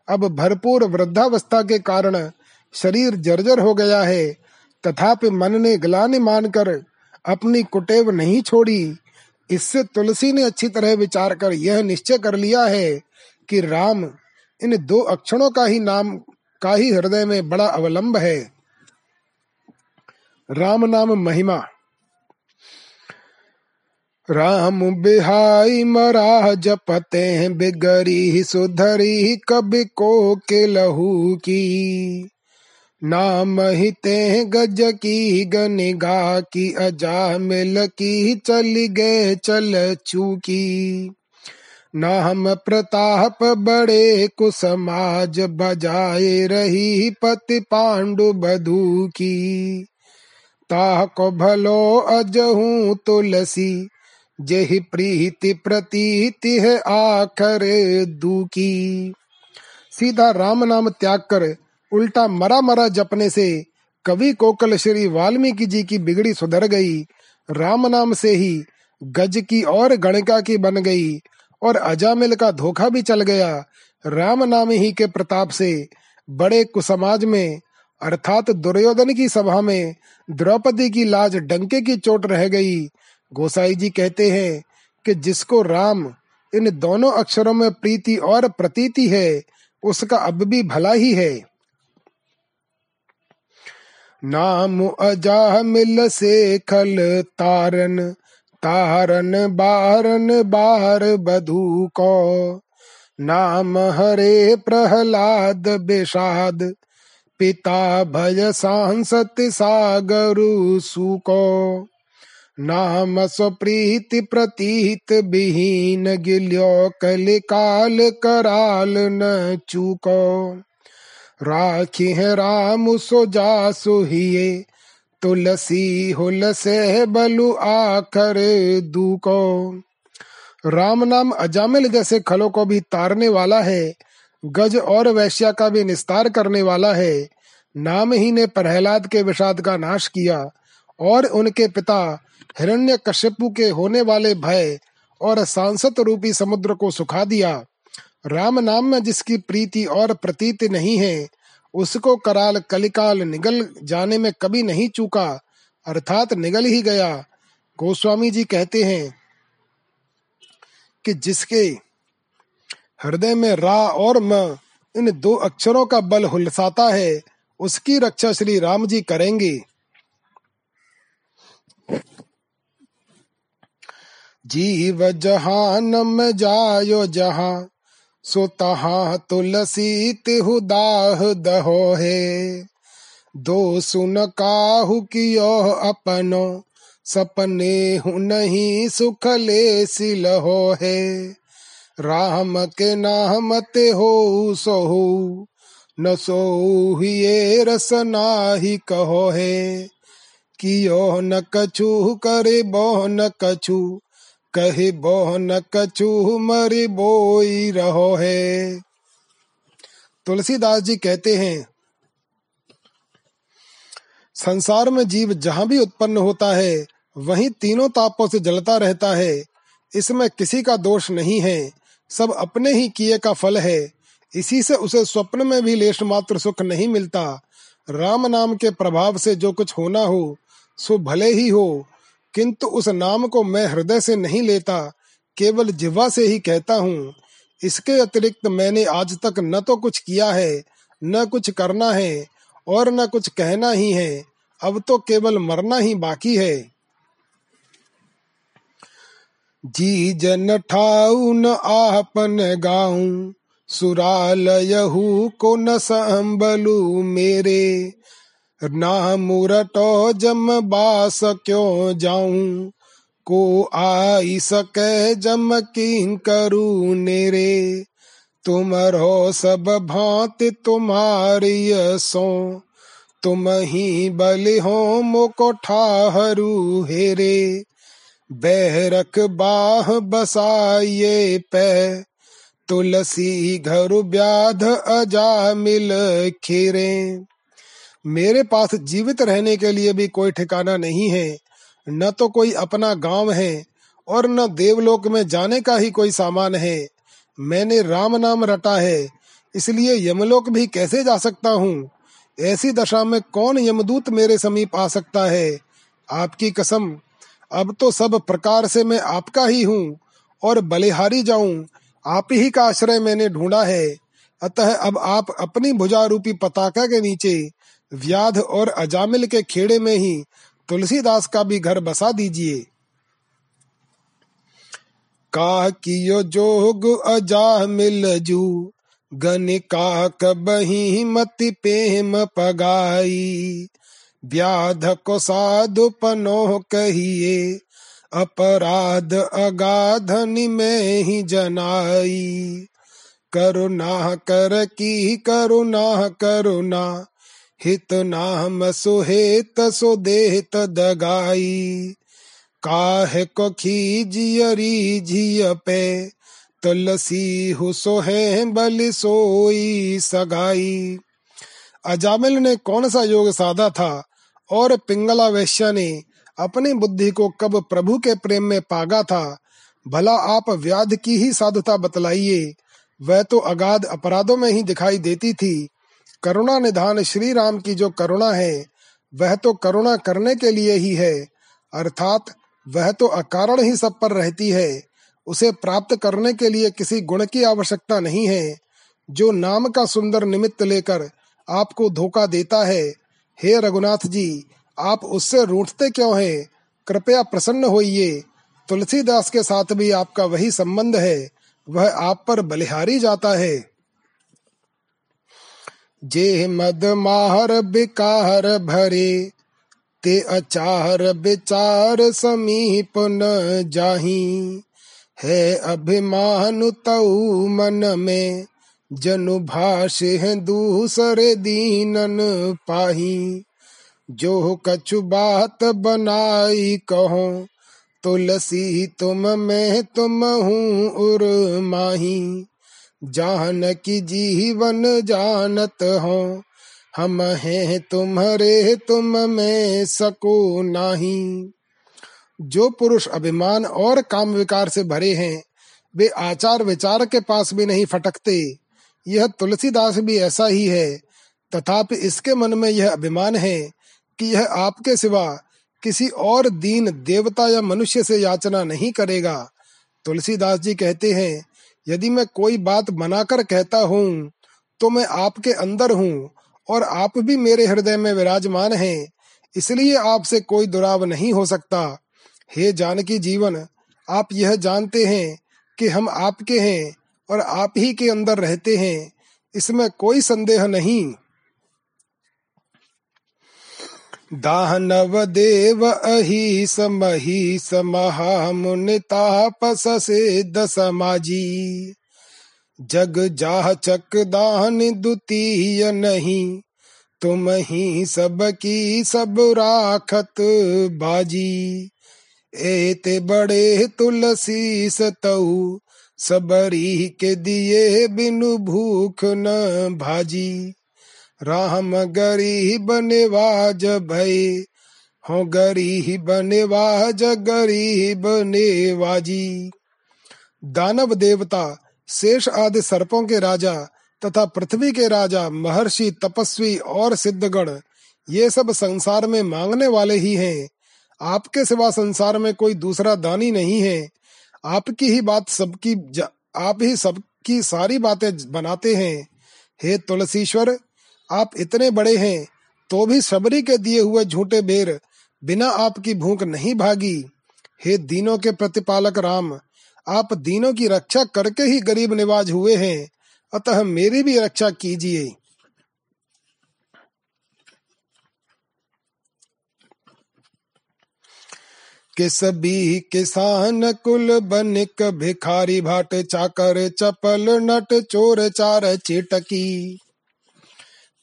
अब भरपूर वृद्धावस्था के कारण शरीर जर्जर हो गया है। तथापि मन ने ग्लानि मानकर अपनी कुटेव नहीं छोड़ी। इससे तुलसी ने अच्छी तरह विचार कर यह निश्चय कर लिया है कि राम इन दो अक्षरों का ही नाम का ही हृदय में बड़ा अवलंब है। राम नाम महिमा। राम बिहाई मरा जपते हैं, बिगरी सुधरी कभी को के लहू की। नाम ही ते गज की, गनिगा की, अजा मिल की, चल गए चल चूकी नाम प्रताप बड़े कुसमाज बजाए रही पति पांडु बधू की। ताह को भलो अजहू तुलसी, जही प्रीति प्रतीति है आखर दुखी। सीधा राम नाम त्याग कर उल्टा मरा मरा जपने से कवि कोकल श्री वाल्मीकि जी की बिगड़ी सुधर गई। राम नाम से ही गज की और गणिका की बन गई। और अजामिल का धोखा भी चल गया। राम नाम ही के प्रताप से बड़े कुसमाज में, अर्थात दुर्योधन की सभा में, द्रौपदी की लाज डंके की चोट रह गई। गोसाई जी कहते हैं कि जिसको राम इन दोनों अक्षरों में प्रीति और प्रतीति है, उसका अब भी भला ही है। नाम अजा मिल से खल तारन तारन बारन बार बधू को। नाम हरे प्रहलाद बेषाद पिता भय सांसत सागरु सुको नाम स्वप्रीति प्रतीत विहीन गिल्यो कलिकाल कराल न चूको। राखी है राम सो जा सुहिए तुलसी हुल से बलु आखर दूको। राम नाम अजामिल जैसे खलों को भी तारने वाला है, गज और वैश्या का भी निस्तार करने वाला है। नाम ही ने प्रहलाद के विषाद का नाश किया, और उनके पिता हिरण्य कश्यपु के होने वाले भय और सांसत रूपी समुद्र को सुखा दिया। राम नाम में जिसकी प्रीति और प्रतीति नहीं है उसको कराल कलिकाल निगल जाने में कभी नहीं चूका, अर्थात निगल ही गया। गोस्वामी जी कहते हैं कि जिसके हृदय में रा और म इन दो अक्षरों का बल हुलसाता है, उसकी रक्षा श्री राम जी करेंगे। जीव जहान जायो जहाँ सो तहा तुलसी तिहु दाह दहो है दो सुन काहु कियो अपनो, सपने हु नहीं सुख ले सिलहो है राम के नाम ते हो सोहु, न सो ये रस नाही कहो है कियो न कछु करे बो न कछु कहे बोह न कछु मरी बोई रहो है। तुलसीदास जी कहते हैं, संसार में जीव जहाँ भी उत्पन्न होता है, वहीं तीनों तापों से जलता रहता है। इसमें किसी का दोष नहीं है। सब अपने ही किए का फल है। इसी से उसे स्वप्न में भी लेश मात्र सुख नहीं मिलता। राम नाम के प्रभाव से जो कुछ होना हो, सो भले ही हो। किंतु उस नाम को मैं हृदय से नहीं लेता, केवल जिवा से ही कहता हूँ। इसके अतिरिक्त मैंने आज तक न तो कुछ किया है, न कुछ करना है, और न कुछ कहना ही है। अब तो केवल मरना ही बाकी है। जी जन ठाऊ न आपन गाऊं, सुरालयहू को न संबलू मेरे। ना मुरटो जम बास क्यों जाऊँ? को आई सके जम किं करू नेरे? तुम रो सब भांत तुम्हारी सो तुम ही बलि हो मुको ठाहरू हेरे। बैरक बाह बसाइए पे। तुलसी घर व्याध अजा मिल खीरे। मेरे पास जीवित रहने के लिए भी कोई ठिकाना नहीं है, न तो कोई अपना गाँव है और न देवलोक में जाने का ही कोई सामान है। मैंने राम नाम रटा है, इसलिए यमलोक भी कैसे जा सकता हूँ? ऐसी दशा में कौन यमदूत मेरे समीप आ सकता है? आपकी कसम, अब तो सब प्रकार से मैं आपका ही हूँ और बलिहारी जाऊँ। आप ही का आश्रय मैंने ढूंढा है। अतः अब आप अपनी भुजा रूपी पताका के नीचे व्याध और अजामिल के खेड़े में ही तुलसीदास का भी घर बसा दीजिए। का कियो जोग अजा मिल जू गनिका कबही मति प्रेम पगाई। व्याध को साधु पनो कहिए, अपराध अगाधनि में ही जनाई। करुणा कर की करुणा करुणा हित नाम सुहेत सुदेत दगाई। काहे को खीजियरी झिय पे, तुलसी है बलि सोई सगाई। अजामिल ने कौन सा योग साधा था? और पिंगला वैश्य ने अपनी बुद्धि को कब प्रभु के प्रेम में पागा था? भला आप व्याध की ही साधुता बतलाइए। वह तो अगाध अपराधों में ही दिखाई देती थी। करुणा निधान श्री राम की जो करुणा है, वह तो करुणा करने के लिए ही है। अर्थात, वह तो अकारण ही सब पर रहती है। उसे प्राप्त करने के लिए किसी गुण की आवश्यकता नहीं है। जो नाम का सुंदर निमित्त लेकर आपको धोखा देता है। हे रघुनाथ जी, आप उससे रूठते क्यों हैं? कृपया प्रसन्न होइए। तुलसीदास के साथ भी आपका वही संबंध है। वह आप पर बलिहारी जाता है। जे मद माहर बिकार भरे, ते अचार विचार समीप न जाही। है अभिमान तऊ मन में, जनु भाष्य दूसरे दीनन पाही। जो कछु बात बनाई कहो, तुलसी तुम मैं तुम हूँ उर माही। जान की जीवन जानत हो। हम हैं तुम्हारे, तुम में सको नाही। जो पुरुष अभिमान और काम विकार से भरे हैं, वे आचार विचार के पास भी नहीं फटकते। यह तुलसीदास भी ऐसा ही है। तथापि इसके मन में यह अभिमान है कि यह आपके सिवा किसी और दीन देवता या मनुष्य से याचना नहीं करेगा। तुलसीदास जी कहते हैं यदि मैं कोई बात बनाकर कहता हूँ तो मैं आपके अंदर हूँ और आप भी मेरे हृदय में विराजमान हैं। इसलिए आपसे कोई दुराव नहीं हो सकता। हे जानकी जीवन, आप यह जानते हैं कि हम आपके हैं और आप ही के अंदर रहते हैं। इसमें कोई संदेह नहीं। दानव देव अही समही समहामुनि तापस से दसमाजी जग जाह चक दान द्वितीय नहीं, तुम ही सब की सब राखत बाजी। एते बड़े तुलसी सतऊ सबरी के दिए बिनु भूख न भाजी। राम गरीब निवाज भय हो गरीब निवाज, गरीब नेवाजी। दानव देवता, शेष आदि सर्पों के राजा तथा पृथ्वी के राजा, महर्षि, तपस्वी और सिद्धगण, ये सब संसार में मांगने वाले ही हैं। आपके सिवा संसार में कोई दूसरा दानी नहीं है। आपकी ही बात सबकी आप ही सबकी सारी बातें बनाते हैं। हे तुलसीश्वर आप इतने बड़े हैं तो भी सबरी के दिए हुए झूठे बेर बिना आपकी भूख नहीं भागी। हे दीनों के प्रतिपालक राम, आप दीनों की रक्षा करके ही गरीब निवाज हुए हैं। अतः मेरी भी रक्षा कीजिए। किस भी किसान कुल बनिक भिखारी भाट चाकर चपल नट चोर चार चिटकी।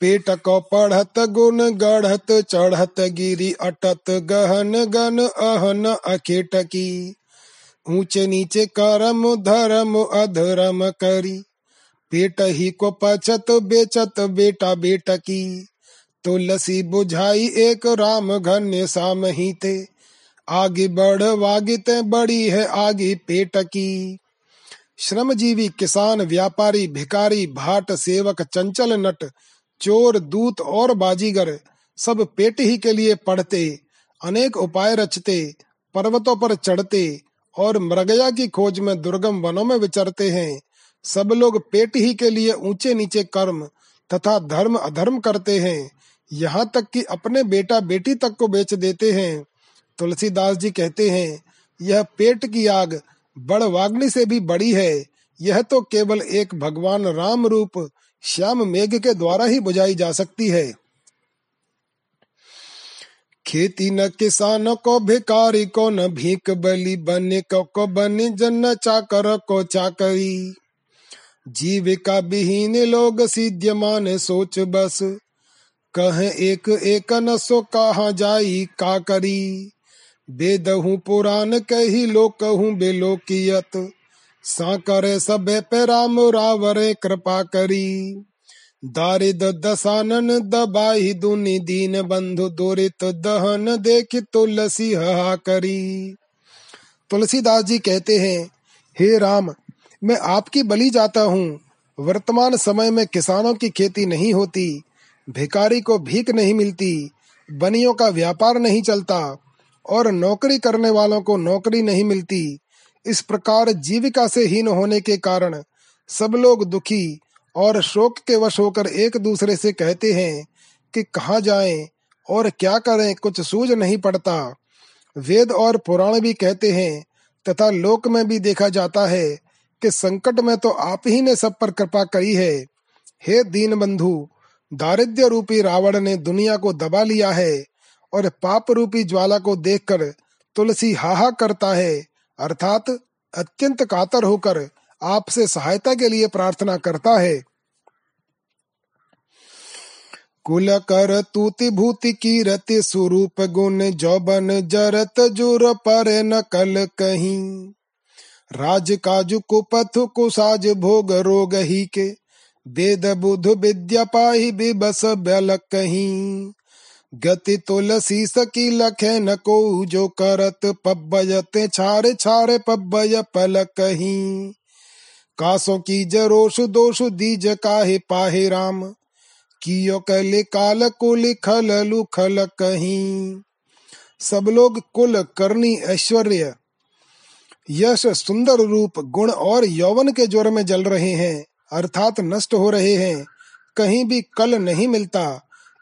पेट को पढ़त, गुण गढ़त, चढ़त, गिरी अटत, गहन गन अहन, अखेट की। ऊँचे नीचे करम, धर्म, अधर्म करी। पेट ही को पचत, बेचत, बेटा बेटा की। तुलसी बुझाई एक राम घन्य साम ही थे आगे बढ़, वागिते बड़ी है आगे पेट की। श्रमजीवी किसान, व्यापारी भिकारी भाट सेवक, चंचल नट चोर, दूत और बाजीगर सब पेट ही के लिए पढ़ते, अनेक उपाय रचते, पर्वतों पर चढ़ते और मृगया की खोज में दुर्गम वनों में विचरते हैं। सब लोग पेट ही के लिए ऊँचे नीचे कर्म तथा धर्म अधर्म करते हैं। यहाँ तक कि अपने बेटा बेटी तक को बेच देते हैं। तुलसीदास जी कहते हैं, यह पेट की आग बड़ वाग्नि से भी बड़ी है। यह तो केवल एक भगवान राम रूप श्याम मेघ के द्वारा ही बुझाई जा सकती है। खेती न किसान को भिकारी को न भीख बलि बने को, को बने जन चाकर को चाकरी। जीविका विहीन लोग सिद्ध्यमान सोच बस। कह एक एक न सो कहा जाई का करी बेदहू पुराण कही लोक कहूँ बेलोकियत साकर सब पे राम रावरे कृपा करी। दारिद दसानन दबाई दुनि दीन बंधु दुरित दहन देख तुलसी हा करी। तुलसीदास जी कहते हैं, हे राम, मैं आपकी बलि जाता हूँ। वर्तमान समय में किसानों की खेती नहीं होती भिकारी को भीख नहीं मिलती, बनियों का व्यापार नहीं चलता और नौकरी करने वालों को नौकरी नहीं मिलती। इस प्रकार जीविका से हीन होने के कारण सब लोग दुखी और शोक के वश होकर एक दूसरे से कहते हैं कि कहा जाएँ और क्या करें, कुछ सूझ नहीं पड़ता। वेद और पुराण भी कहते हैं तथा लोक में भी देखा जाता है कि संकट में तो आप ही ने सब पर कृपा करी है। हे दीन बंधु दारिद्र्य रूपी रावण ने दुनिया को दबा लिया है और पाप रूपी ज्वाला को देखकर तुलसी हाहा करता है। अर्थात अत्यंत कातर होकर आपसे सहायता के लिए प्रार्थना करता है। कुल कर तूति भूति की रति स्वरूप गुण जौबन जरत जुर पर न कल कहीं। राज काजु कुपथ कुसाज भोग रोग ही के। वेद बुध विद्या पाही बिबस बल कहीं। गति तुलसी सकी लखे न को जो करत पब्बयते छारे छारे पब्बय पल कहीं। कासों की जरोष दोष दीज काहे पाहे राम। कियो कले काल कुल खल लुखल कहीं। सब लोग कुल करनी ऐश्वर्य। यश सुंदर रूप गुण और यौवन के ज्वर में जल रहे हैं, अर्थात नष्ट हो रहे हैं। कहीं भी कल नहीं मिलता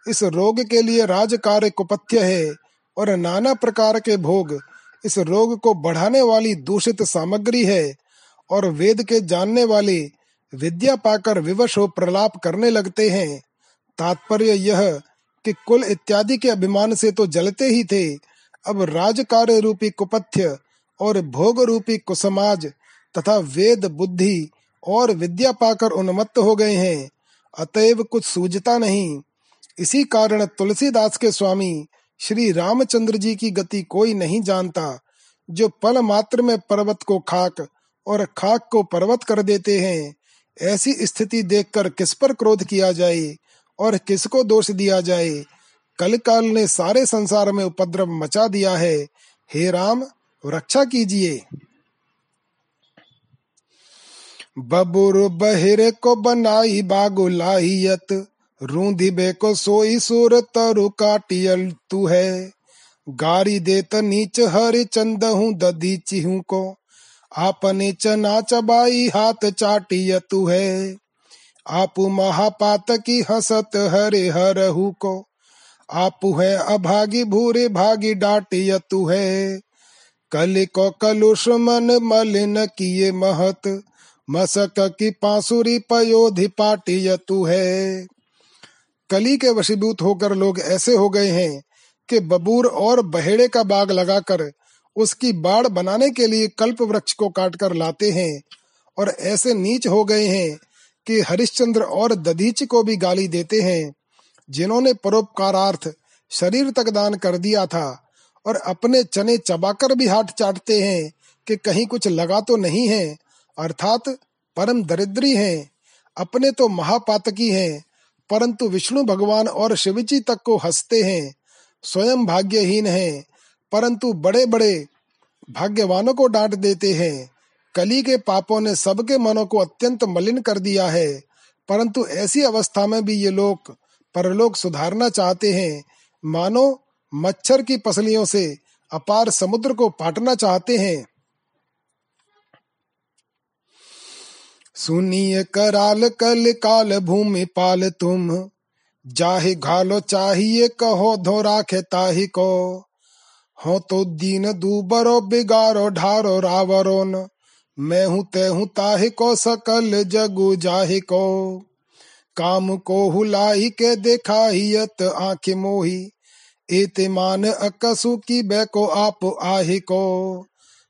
इस रोग के लिए राज कार्य कुपथ्य है और नाना प्रकार के भोग इस रोग को बढ़ाने वाली दूषित सामग्री है और वेद के जानने वाले विद्या पाकर विवश हो प्रलाप करने लगते हैं। तात्पर्य यह कि कुल इत्यादि के अभिमान से तो जलते ही थे। अब राज कार्य रूपी कुपथ्य और भोग रूपी कुसमाज तथा वेद बुद्धि और विद्या पाकर उन्मत्त हो गए हैं। अतएव कुछ सूझता नहीं। इसी कारण तुलसीदास के स्वामी श्री रामचंद्र जी की गति कोई नहीं जानता, जो पल मात्र में पर्वत को खाक और खाक को पर्वत कर देते हैं, ऐसी स्थिति देखकर किस पर क्रोध किया जाए और किसको दोष दिया जाए? कल काल ने सारे संसार में उपद्रव मचा दिया है। हे राम, रक्षा कीजिए। बबुर बहिरे को बनाई बागुलाहियत रूंधी बेको सोई सुर तरु काटियल तू है। गारी देत नीच हर चंद हूँ दधी चिहू को। आपने चना चबाई हाथ चाटिय तू है। आप महापात की हसत हरे हरहु को। आप है अभागी भूरे भागी डाटिय तू है। कल को कलुष मन मलिन किए महत। मसक की पासुरी पयोधि पाटिय तू है। कली के वशीभूत होकर लोग ऐसे हो गए हैं कि बबूर और बहेड़े का बाग लगाकर उसकी बाढ़ बनाने के लिए कल्प वृक्ष को काटकर लाते हैं और ऐसे नीच हो गए हैं कि हरिश्चंद्र और दधीच को भी गाली देते हैं, जिन्होंने परोपकारार्थ शरीर तक दान कर दिया था और अपने चने चबाकर भी हाथ चाटते हैं कि कहीं कुछ लगा तो नहीं है, अर्थात परम दरिद्री हैं, अपने तो महापातकी हैं। परंतु विष्णु भगवान और शिवजी तक को हँसते हैं, स्वयं भाग्यहीन हैं, परंतु बड़े बड़े भाग्यवानों को डांट देते हैं। कली के पापों ने सबके मनों को अत्यंत मलिन कर दिया है, परंतु ऐसी अवस्था में भी ये लोग परलोक सुधारना चाहते हैं। मानो मच्छर की पसलियों से अपार समुद्र को पाटना चाहते हैं। सुनिए कराल कल काल भूमि पाल तुम। जाहि घालो चाहिए कहो धो राखे ताही को। हो तो दीन दूबरो बिगारो ढारो रावरोन। मैं हूँ ते हूँ ताहि को सकल जगु जाहि को। काम को हुलाई के देखाहियत आँख मोही। एते मान अकसु की बैको आप आहि को।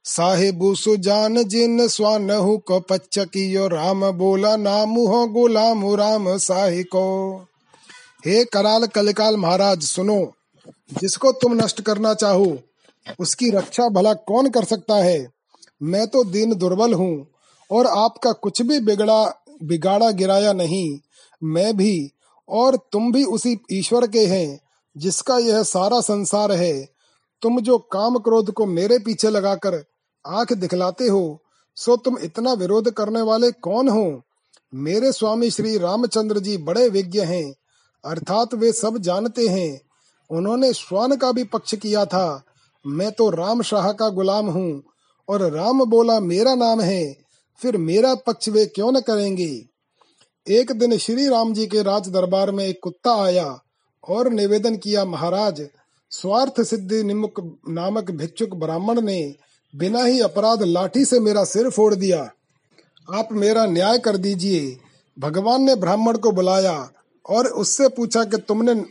साहेबु सुजान जिन स्वानहु को पच्चकियो राम बोला नामु हो गुलाम, राम साहि को। हे कराल कलिकाल महाराज, सुनो, जिसको तुम नष्ट करना चाहो, उसकी रक्षा भला कौन कर सकता है? मैं तो दिन दुर्बल हूँ, और आपका कुछ भी बिगड़ा, बिगाड़ा गिराया नहीं। मैं भी, और तुम भी उसी ईश्वर के हैं, जिसका यह सारा संसार है। तुम जो काम क्रोध को मेरे पीछे लगाकर आँख दिखलाते हो, सो तुम इतना विरोध करने वाले कौन हो? मेरे स्वामी श्री रामचंद्र जी बड़े विज्ञ हैं, अर्थात वे सब जानते हैं। उन्होंने श्वान का भी पक्ष किया था। मैं तो राम शाह का गुलाम हूँ, और राम बोला, मेरा नाम है, फिर मेरा पक्ष वे क्यों न करेंगे? एक दिन श्री राम जी के राज दरबार में एक कुत्ता आया और निवेदन किया, महाराज, स्वार्थ सिद्धि निमुख नामक भिक्षुक ब्राह्मण ने बिना ही अपराध लाठी से मेरा सिर फोड़ दिया। आप मेरा न्याय कर दीजिए। भगवान ने ब्राह्मण को बुलाया और उससे पूछा कि तुमने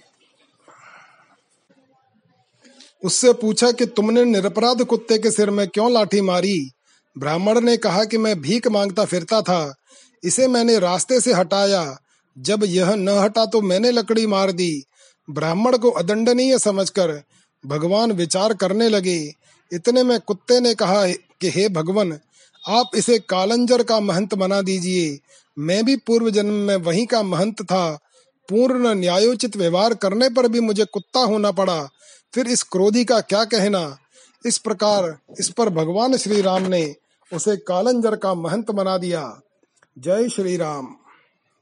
उससे पूछा कि तुमने निरपराध कुत्ते के सिर में क्यों लाठी मारी? ब्राह्मण ने कहा कि मैं भीख माँगता फिरता था। इसे मैंने रास्ते से हटाया। जब यह न हटा तो मैंने लकड़ी मार दी। ब्राह्मण को अदंडनीय समझकर भगवान विचार करने लगे। इतने में कुत्ते ने कहा कि हे भगवान, आप इसे कालंजर का महंत बना दीजिए। मैं भी पूर्व जन्म में वही का महंत था। पूर्ण न्यायोचित व्यवहार करने पर भी मुझे कुत्ता होना पड़ा। फिर इस क्रोधी का क्या कहना? इस प्रकार इस पर भगवान श्री राम ने उसे कालंजर का महंत बना दिया। जय श्री राम